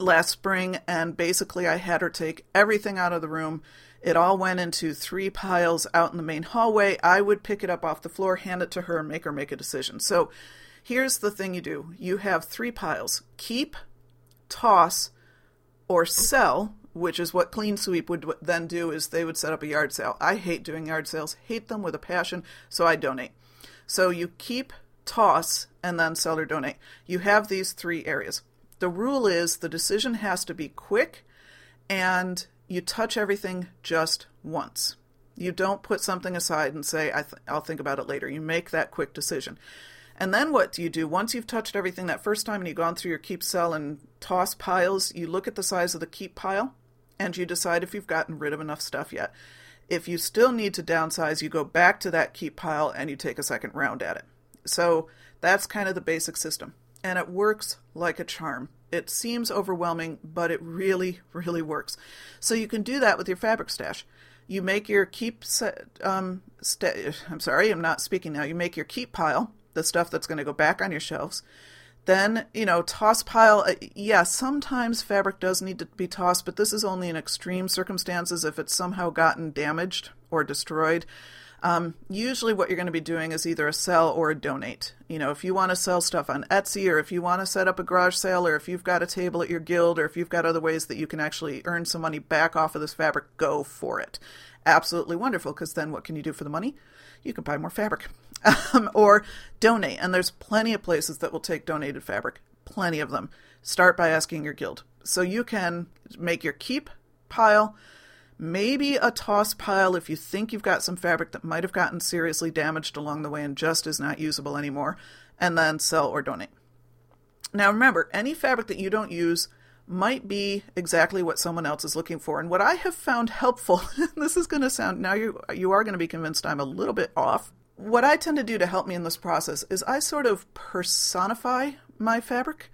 [SPEAKER 1] last spring, and basically I had her take everything out of the room. It all went into three piles out in the main hallway. I would pick it up off the floor, hand it to her, and make her make a decision. So here's the thing you do you have three piles keep, toss, or sell which is what Clean Sweep would then do is they would set up a yard sale. I hate doing yard sales, hate them with a passion, so I donate. So you keep, toss, and then sell or donate. You have these three areas. The rule is the decision has to be quick and you touch everything just once. You don't put something aside and say, I will think about it later. You make that quick decision. And then what do you do? Once you've touched everything that first time and you've gone through your keep, sell, and toss piles, you look at the size of the keep pile and you decide if you've gotten rid of enough stuff yet. If you still need to downsize, you go back to that keep pile and you take a second round at it. So that's kind of the basic system. And it works like a charm. It seems overwhelming, but it really, really works. So you can do that with your fabric stash. You make your keep set, um, I'm sorry, I'm not speaking now. You make your keep pile, the stuff that's going to go back on your shelves. Then, you know, toss pile. Uh, yeah, sometimes fabric does need to be tossed, but this is only in extreme circumstances if it's somehow gotten damaged or destroyed. Um, usually, what you're going to be doing is either a sell or a donate. You know, if you want to sell stuff on Etsy, or if you want to set up a garage sale, or if you've got a table at your guild, or if you've got other ways that you can actually earn some money back off of this fabric, go for it. Absolutely wonderful, because then what can you do for the money? You can buy more fabric um, or donate. And there's plenty of places that will take donated fabric, plenty of them. Start by asking your guild. So you can make your keep pile, maybe a toss pile if you think you've got some fabric that might have gotten seriously damaged along the way and just is not usable anymore, and then sell or donate. Now remember, any fabric that you don't use might be exactly what someone else is looking for. And what I have found helpful, this is going to sound now you you are going to be convinced I'm a little bit off, what I tend to do to help me in this process is I sort of personify my fabric.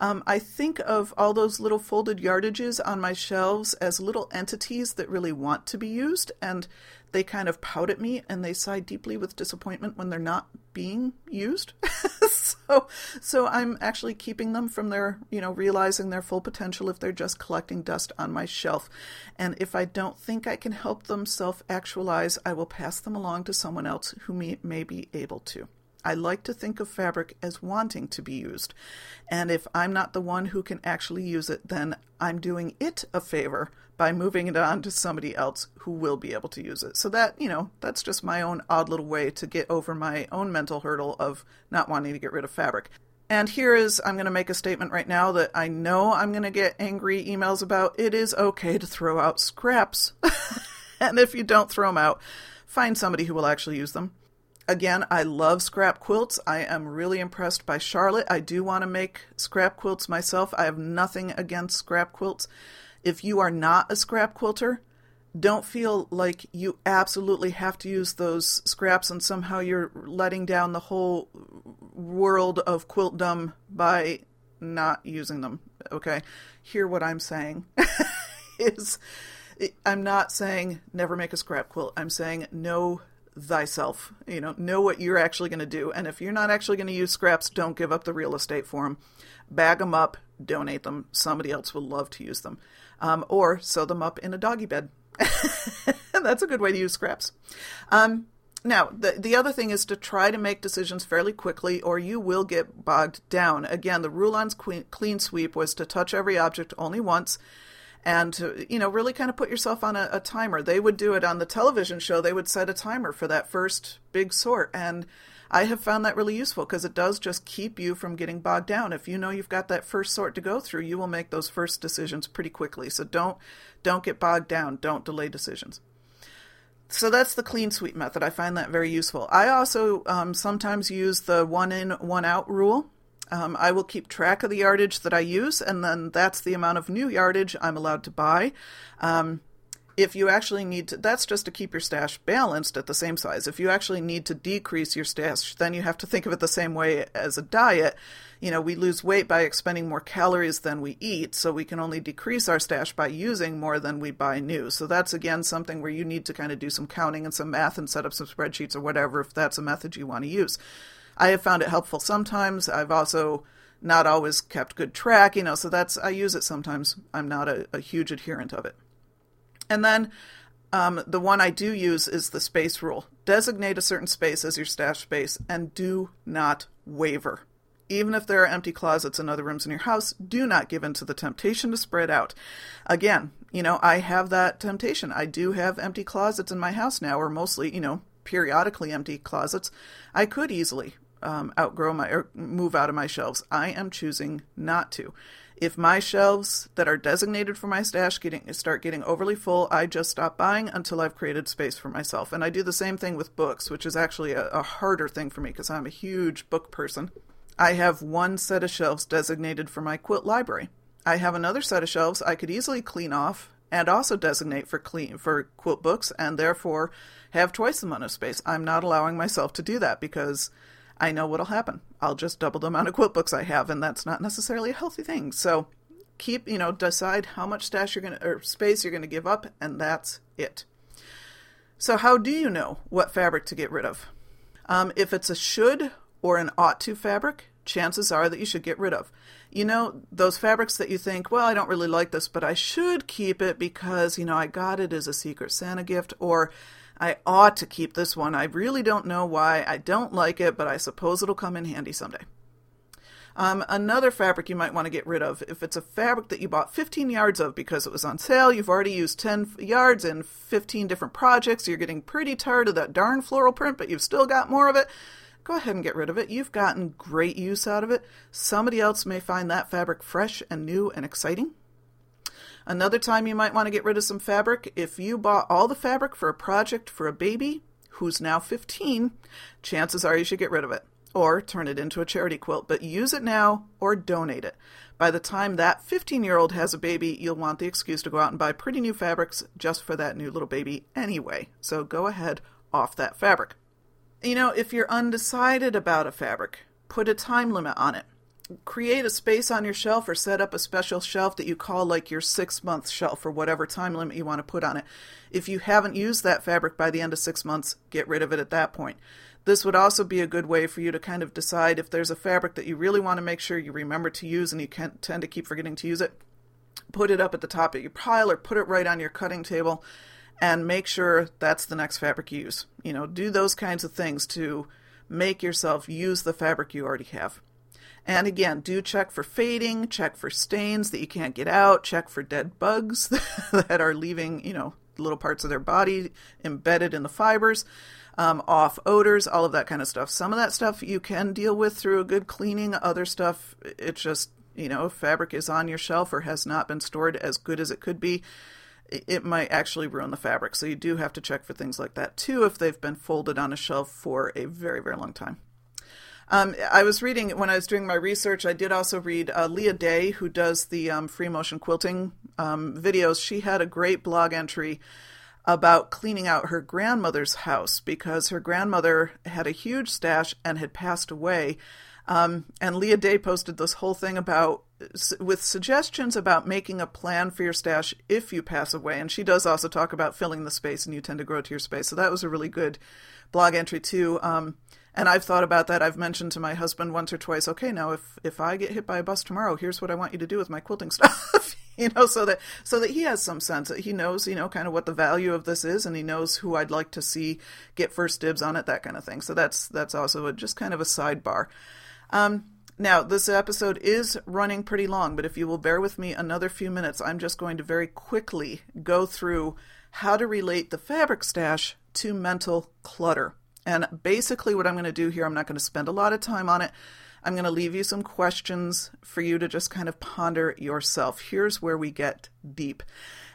[SPEAKER 1] Um, I think of all those little folded yardages on my shelves as little entities that really want to be used, and they kind of pout at me and they sigh deeply with disappointment when they're not being used. so, so I'm actually keeping them from their, you know, realizing their full potential if they're just collecting dust on my shelf. And if I don't think I can help them self actualize, I will pass them along to someone else who may, may be able to. I like to think of fabric as wanting to be used. And if I'm not the one who can actually use it, then I'm doing it a favor by moving it on to somebody else who will be able to use it. So that, you know, that's just my own odd little way to get over my own mental hurdle of not wanting to get rid of fabric. And here is I'm going to make a statement right now that I know I'm going to get angry emails about. It is okay to throw out scraps. and if you don't throw them out, find somebody who will actually use them again, I love scrap quilts. I am really impressed by Charlotte. I do want to make scrap quilts myself. I have nothing against scrap quilts. If you are not a scrap quilter, don't feel like you absolutely have to use those scraps and somehow you're letting down the whole world of quiltdom by not using them. Okay? Hear what I'm saying is I'm not saying never make a scrap quilt. I'm saying know thyself. You know, know what you're actually going to do. And if you're not actually going to use scraps, don't give up the real estate for them. Bag them up, donate them. Somebody else will love to use them. Um, or sew them up in a doggy bed That's a good way to use scraps. Um, now, the, the other thing is to try to make decisions fairly quickly, or you will get bogged down. Again, the rule on clean sweep was to touch every object only once and to, you know, really kind of put yourself on a, a timer. They would do it on the television show, they would set a timer for that first big sort. And I have found that really useful because it does just keep you from getting bogged down. If you know you've got that first sort to go through, you will make those first decisions pretty quickly. So don't don't get bogged down. Don't delay decisions. So that's the clean sweep method. I find that very useful. I also um, sometimes use the one in, one out rule. Um, I will keep track of the yardage that I use, and then that's the amount of new yardage I'm allowed to buy. Um, if you actually need to, that's just to keep your stash balanced at the same size. If you actually need to decrease your stash, then you have to think of it the same way as a diet. You know, we lose weight by expending more calories than we eat, so we can only decrease our stash by using more than we buy new. So that's again something where you need to kind of do some counting and some math and set up some spreadsheets or whatever if that's a method you want to use. I have found it helpful sometimes. I've also not always kept good track, you know, so that's I use it sometimes. I'm not a, a huge adherent of it. And then um, the one I do use is the space rule. Designate a certain space as your stash space and do not waver. Even if there are empty closets in other rooms in your house, do not give in to the temptation to spread out. Again, you know, I have that temptation. I do have empty closets in my house now, or mostly, you know, periodically empty closets. I could easily um, outgrow my or move out of my shelves. I am choosing not to. If my shelves that are designated for my stash getting start getting overly full, I just stop buying until I've created space for myself. And I do the same thing with books, which is actually a, a harder thing for me because I'm a huge book person. I have one set of shelves designated for my quilt library. I have another set of shelves I could easily clean off and also designate for clean for quilt books and therefore have twice the amount of space. I'm not allowing myself to do that because I know what'll happen. I'll just double the amount of quote books I have, and that's not necessarily a healthy thing. So keep, you know, decide how much stash you're going to, or space you're going to give up, and that's it. So, how do you know what fabric to get rid of? Um, if it's a should or an ought to fabric, chances are that you should get rid of. You know, those fabrics that you think, well, I don't really like this, but I should keep it because, you know, I got it as a Secret Santa gift, or I ought to keep this one. I really don't know why. I don't like it, but I suppose it'll come in handy someday. Um, another fabric you might want to get rid of if it's a fabric that you bought 15 yards of because it was on sale, you've already used 10 yards in 15 different projects, you're getting pretty tired of that darn floral print, but you've still got more of it. Go ahead and get rid of it. You've gotten great use out of it. Somebody else may find that fabric fresh and new and exciting. Another time you might want to get rid of some fabric if you bought all the fabric for a project for a baby who's now 15, chances are you should get rid of it or turn it into a charity quilt, but use it now or donate it. By the time that 15 year old has a baby, you'll want the excuse to go out and buy pretty new fabrics just for that new little baby anyway. So go ahead, off that fabric. You know, if you're undecided about a fabric, put a time limit on it create a space on your shelf or set up a special shelf that you call like your six month shelf or whatever time limit you want to put on it. If you haven't used that fabric by the end of six months, get rid of it at that point. This would also be a good way for you to kind of decide if there's a fabric that you really want to make sure you remember to use and you can tend to keep forgetting to use it. Put it up at the top of your pile or put it right on your cutting table and make sure that's the next fabric you use. You know, do those kinds of things to make yourself use the fabric you already have. And again, do check for fading, check for stains that you can't get out, check for dead bugs that are leaving, you know, little parts of their body embedded in the fibers, um, off odors, all of that kind of stuff. Some of that stuff you can deal with through a good cleaning. Other stuff, it's just, you know, fabric is on your shelf or has not been stored as good as it could be, it might actually ruin the fabric. So you do have to check for things like that too if they've been folded on a shelf for a very, very long time. Um, I was reading when I was doing my research. I did also read uh, Leah Day, who does the um, free motion quilting um, videos. She had a great blog entry about cleaning out her grandmother's house because her grandmother had a huge stash and had passed away. Um, and Leah Day posted this whole thing about with suggestions about making a plan for your stash if you pass away. And she does also talk about filling the space, and you tend to grow to your space. So that was a really good blog entry too. Um, and I've thought about that. I've mentioned to my husband once or twice, okay, now if if I get hit by a bus tomorrow, here's what I want you to do with my quilting stuff. you know, so that so that he has some sense that he knows, you know, kind of what the value of this is, and he knows who I'd like to see get first dibs on it, that kind of thing. So that's that's also a, just kind of a sidebar. Um, now, this episode is running pretty long, but if you will bear with me another few minutes, I'm just going to very quickly go through how to relate the fabric stash to mental clutter. And basically, what I'm going to do here, I'm not going to spend a lot of time on it. I'm going to leave you some questions for you to just kind of ponder yourself. Here's where we get deep.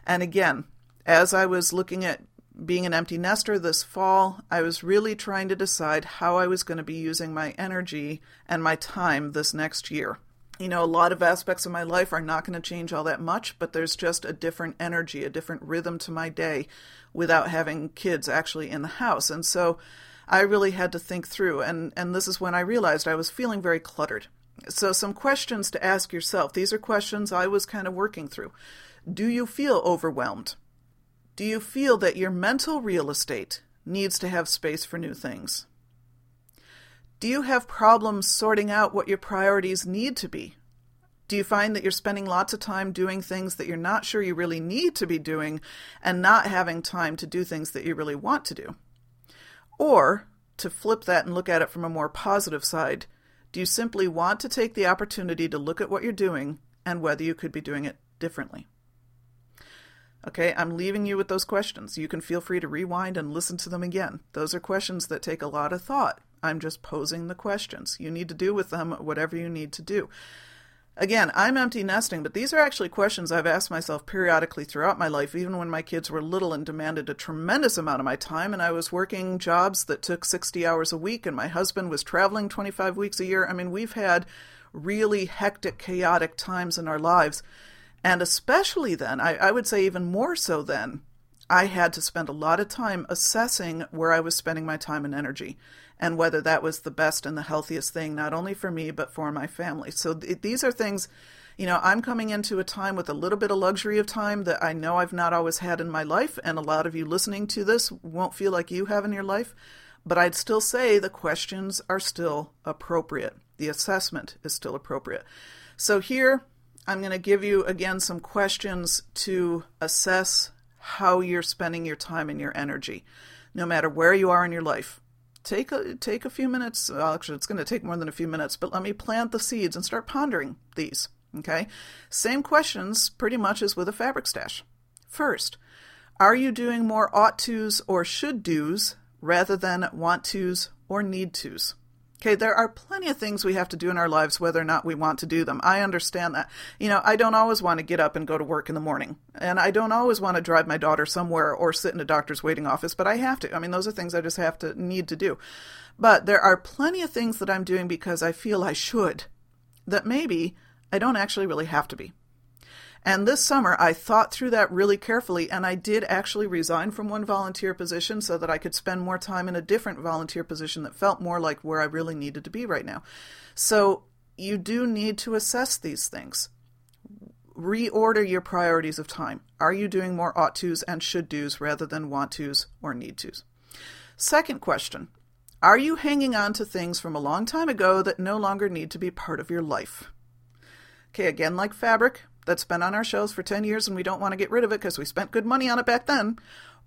[SPEAKER 1] And again, as I was looking at being an empty nester this fall, I was really trying to decide how I was going to be using my energy and my time this next year. You know, a lot of aspects of my life are not going to change all that much, but there's just a different energy, a different rhythm to my day without having kids actually in the house. And so I really had to think through, and, and this is when I realized I was feeling very cluttered. So, some questions to ask yourself. These are questions I was kind of working through. Do you feel overwhelmed? Do you feel that your mental real estate needs to have space for new things? Do you have problems sorting out what your priorities need to be? Do you find that you're spending lots of time doing things that you're not sure you really need to be doing and not having time to do things that you really want to do? Or, to flip that and look at it from a more positive side, do you simply want to take the opportunity to look at what you're doing and whether you could be doing it differently? Okay, I'm leaving you with those questions. You can feel free to rewind and listen to them again. Those are questions that take a lot of thought. I'm just posing the questions. You need to do with them whatever you need to do. Again, I'm empty nesting, but these are actually questions I've asked myself periodically throughout my life, even when my kids were little and demanded a tremendous amount of my time, and I was working jobs that took 60 hours a week, and my husband was traveling 25 weeks a year. I mean, we've had really hectic, chaotic times in our lives. And especially then, I, I would say even more so then, I had to spend a lot of time assessing where I was spending my time and energy and whether that was the best and the healthiest thing, not only for me, but for my family. So th- these are things, you know, I'm coming into a time with a little bit of luxury of time that I know I've not always had in my life. And a lot of you listening to this won't feel like you have in your life. But I'd still say the questions are still appropriate. The assessment is still appropriate. So here, I'm going to give you again some questions to assess how you're spending your time and your energy, no matter where you are in your life. Take a take a few minutes. Well, actually, it's going to take more than a few minutes, but let me plant the seeds and start pondering these. Okay, same questions pretty much as with a fabric stash. First, are you doing more ought tos or should dos rather than want tos or need tos? Okay, there are plenty of things we have to do in our lives whether or not we want to do them. I understand that. You know, I don't always want to get up and go to work in the morning. And I don't always want to drive my daughter somewhere or sit in a doctor's waiting office, but I have to. I mean, those are things I just have to need to do. But there are plenty of things that I'm doing because I feel I should that maybe I don't actually really have to be. And this summer, I thought through that really carefully, and I did actually resign from one volunteer position so that I could spend more time in a different volunteer position that felt more like where I really needed to be right now. So you do need to assess these things. Reorder your priorities of time. Are you doing more ought tos and should dos rather than want tos or need tos? Second question Are you hanging on to things from a long time ago that no longer need to be part of your life? Okay, again, like fabric, that's been on our shelves for 10 years and we don't want to get rid of it because we spent good money on it back then,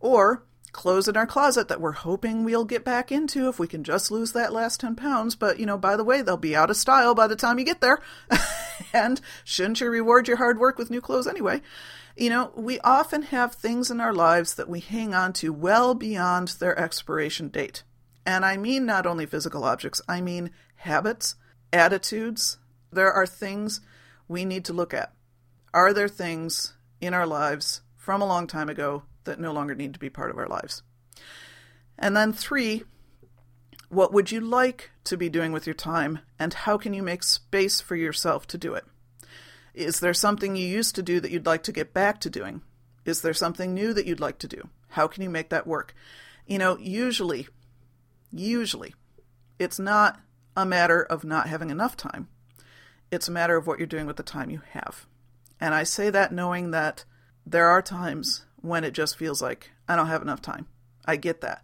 [SPEAKER 1] or clothes in our closet that we're hoping we'll get back into if we can just lose that last 10 pounds. But, you know, by the way, they'll be out of style by the time you get there. and shouldn't you reward your hard work with new clothes anyway? You know, we often have things in our lives that we hang on to well beyond their expiration date. And I mean not only physical objects, I mean habits, attitudes. There are things we need to look at. Are there things in our lives from a long time ago that no longer need to be part of our lives. And then three, what would you like to be doing with your time, and how can you make space for yourself to do it? Is there something you used to do that you'd like to get back to doing? Is there something new that you'd like to do? How can you make that work? You know, usually, usually, it's not a matter of not having enough time. It's a matter of what you're doing with the time you have. And I say that knowing that there are times when it just feels like I don't have enough time. I get that.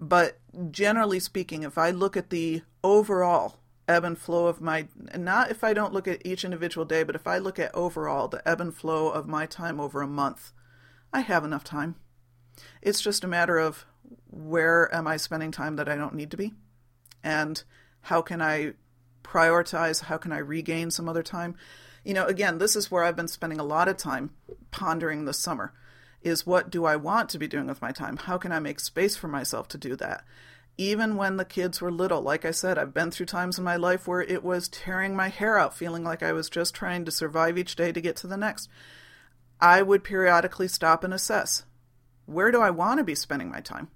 [SPEAKER 1] But generally speaking, if I look at the overall ebb and flow of my, not if I don't look at each individual day, but if I look at overall the ebb and flow of my time over a month, I have enough time. It's just a matter of where am I spending time that I don't need to be? And how can I prioritize? How can I regain some other time? You know, again, this is where I've been spending a lot of time pondering this summer is what do I want to be doing with my time? How can I make space for myself to do that? Even when the kids were little, like I said, I've been through times in my life where it was tearing my hair out, feeling like I was just trying to survive each day to get to the next. I would periodically stop and assess where do I want to be spending my time?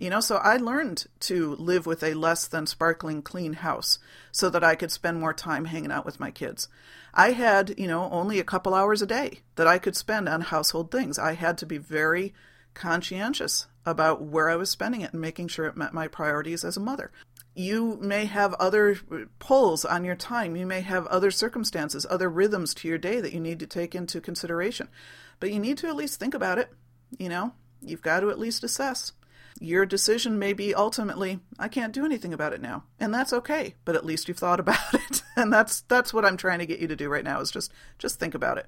[SPEAKER 1] You know, so I learned to live with a less than sparkling clean house so that I could spend more time hanging out with my kids. I had, you know, only a couple hours a day that I could spend on household things. I had to be very conscientious about where I was spending it and making sure it met my priorities as a mother. You may have other pulls on your time. You may have other circumstances, other rhythms to your day that you need to take into consideration. But you need to at least think about it. You know, you've got to at least assess your decision may be ultimately I can't do anything about it now. And that's okay, but at least you've thought about it. and that's that's what I'm trying to get you to do right now is just just think about it.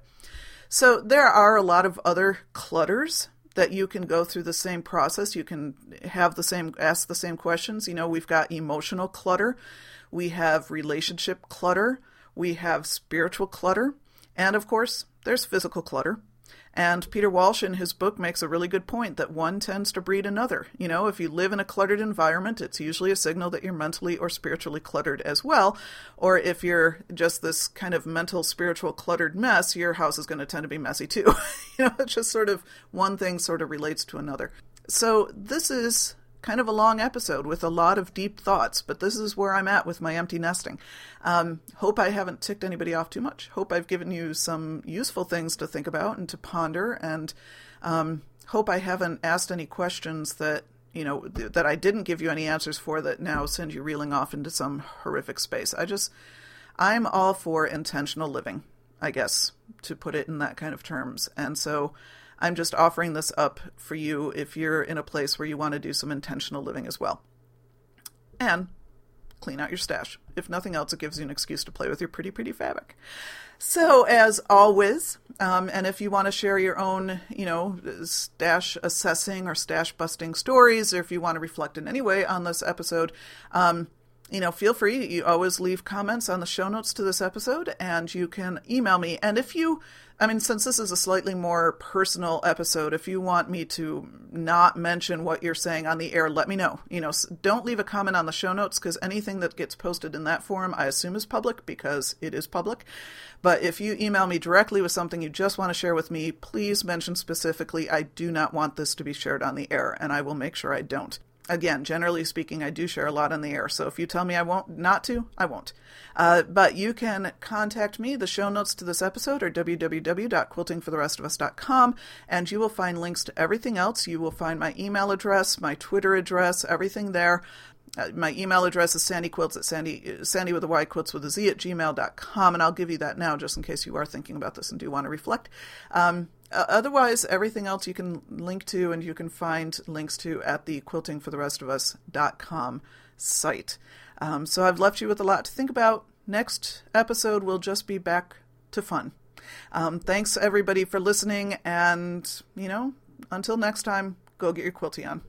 [SPEAKER 1] So there are a lot of other clutters that you can go through the same process. You can have the same ask the same questions. You know, we've got emotional clutter, we have relationship clutter, we have spiritual clutter, and of course, there's physical clutter. And Peter Walsh in his book makes a really good point that one tends to breed another. You know, if you live in a cluttered environment, it's usually a signal that you're mentally or spiritually cluttered as well. Or if you're just this kind of mental, spiritual cluttered mess, your house is going to tend to be messy too. you know, it's just sort of one thing sort of relates to another. So this is kind of a long episode with a lot of deep thoughts, but this is where I'm at with my empty nesting. Um, hope I haven't ticked anybody off too much. Hope I've given you some useful things to think about and to ponder, and um, hope I haven't asked any questions that you know th- that I didn't give you any answers for that now send you reeling off into some horrific space. I just I'm all for intentional living, I guess, to put it in that kind of terms, and so. I'm just offering this up for you if you're in a place where you want to do some intentional living as well. And clean out your stash. If nothing else, it gives you an excuse to play with your pretty, pretty fabric. So, as always, um, and if you want to share your own, you know, stash assessing or stash busting stories, or if you want to reflect in any way on this episode, um, you know, feel free. You always leave comments on the show notes to this episode, and you can email me. And if you, I mean, since this is a slightly more personal episode, if you want me to not mention what you're saying on the air, let me know. You know, don't leave a comment on the show notes because anything that gets posted in that forum, I assume, is public because it is public. But if you email me directly with something you just want to share with me, please mention specifically, I do not want this to be shared on the air, and I will make sure I don't again, generally speaking, I do share a lot on the air. So if you tell me I won't not to, I won't. Uh, but you can contact me. The show notes to this episode are www.quiltingfortherestofus.com, and you will find links to everything else. You will find my email address, my Twitter address, everything there. Uh, my email address is sandyquiltz at sandy, sandy with a y quilts with a z at gmail.com, and I'll give you that now just in case you are thinking about this and do want to reflect. Um, otherwise, everything else you can link to and you can find links to at the quiltingfortherestofus.com site. Um, so I've left you with a lot to think about. Next episode we'll just be back to fun. Um, thanks everybody for listening, and you know, until next time, go get your quilty on.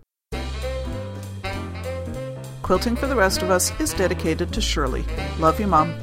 [SPEAKER 1] Quilting for the Rest of Us is dedicated to Shirley. Love you, Mom.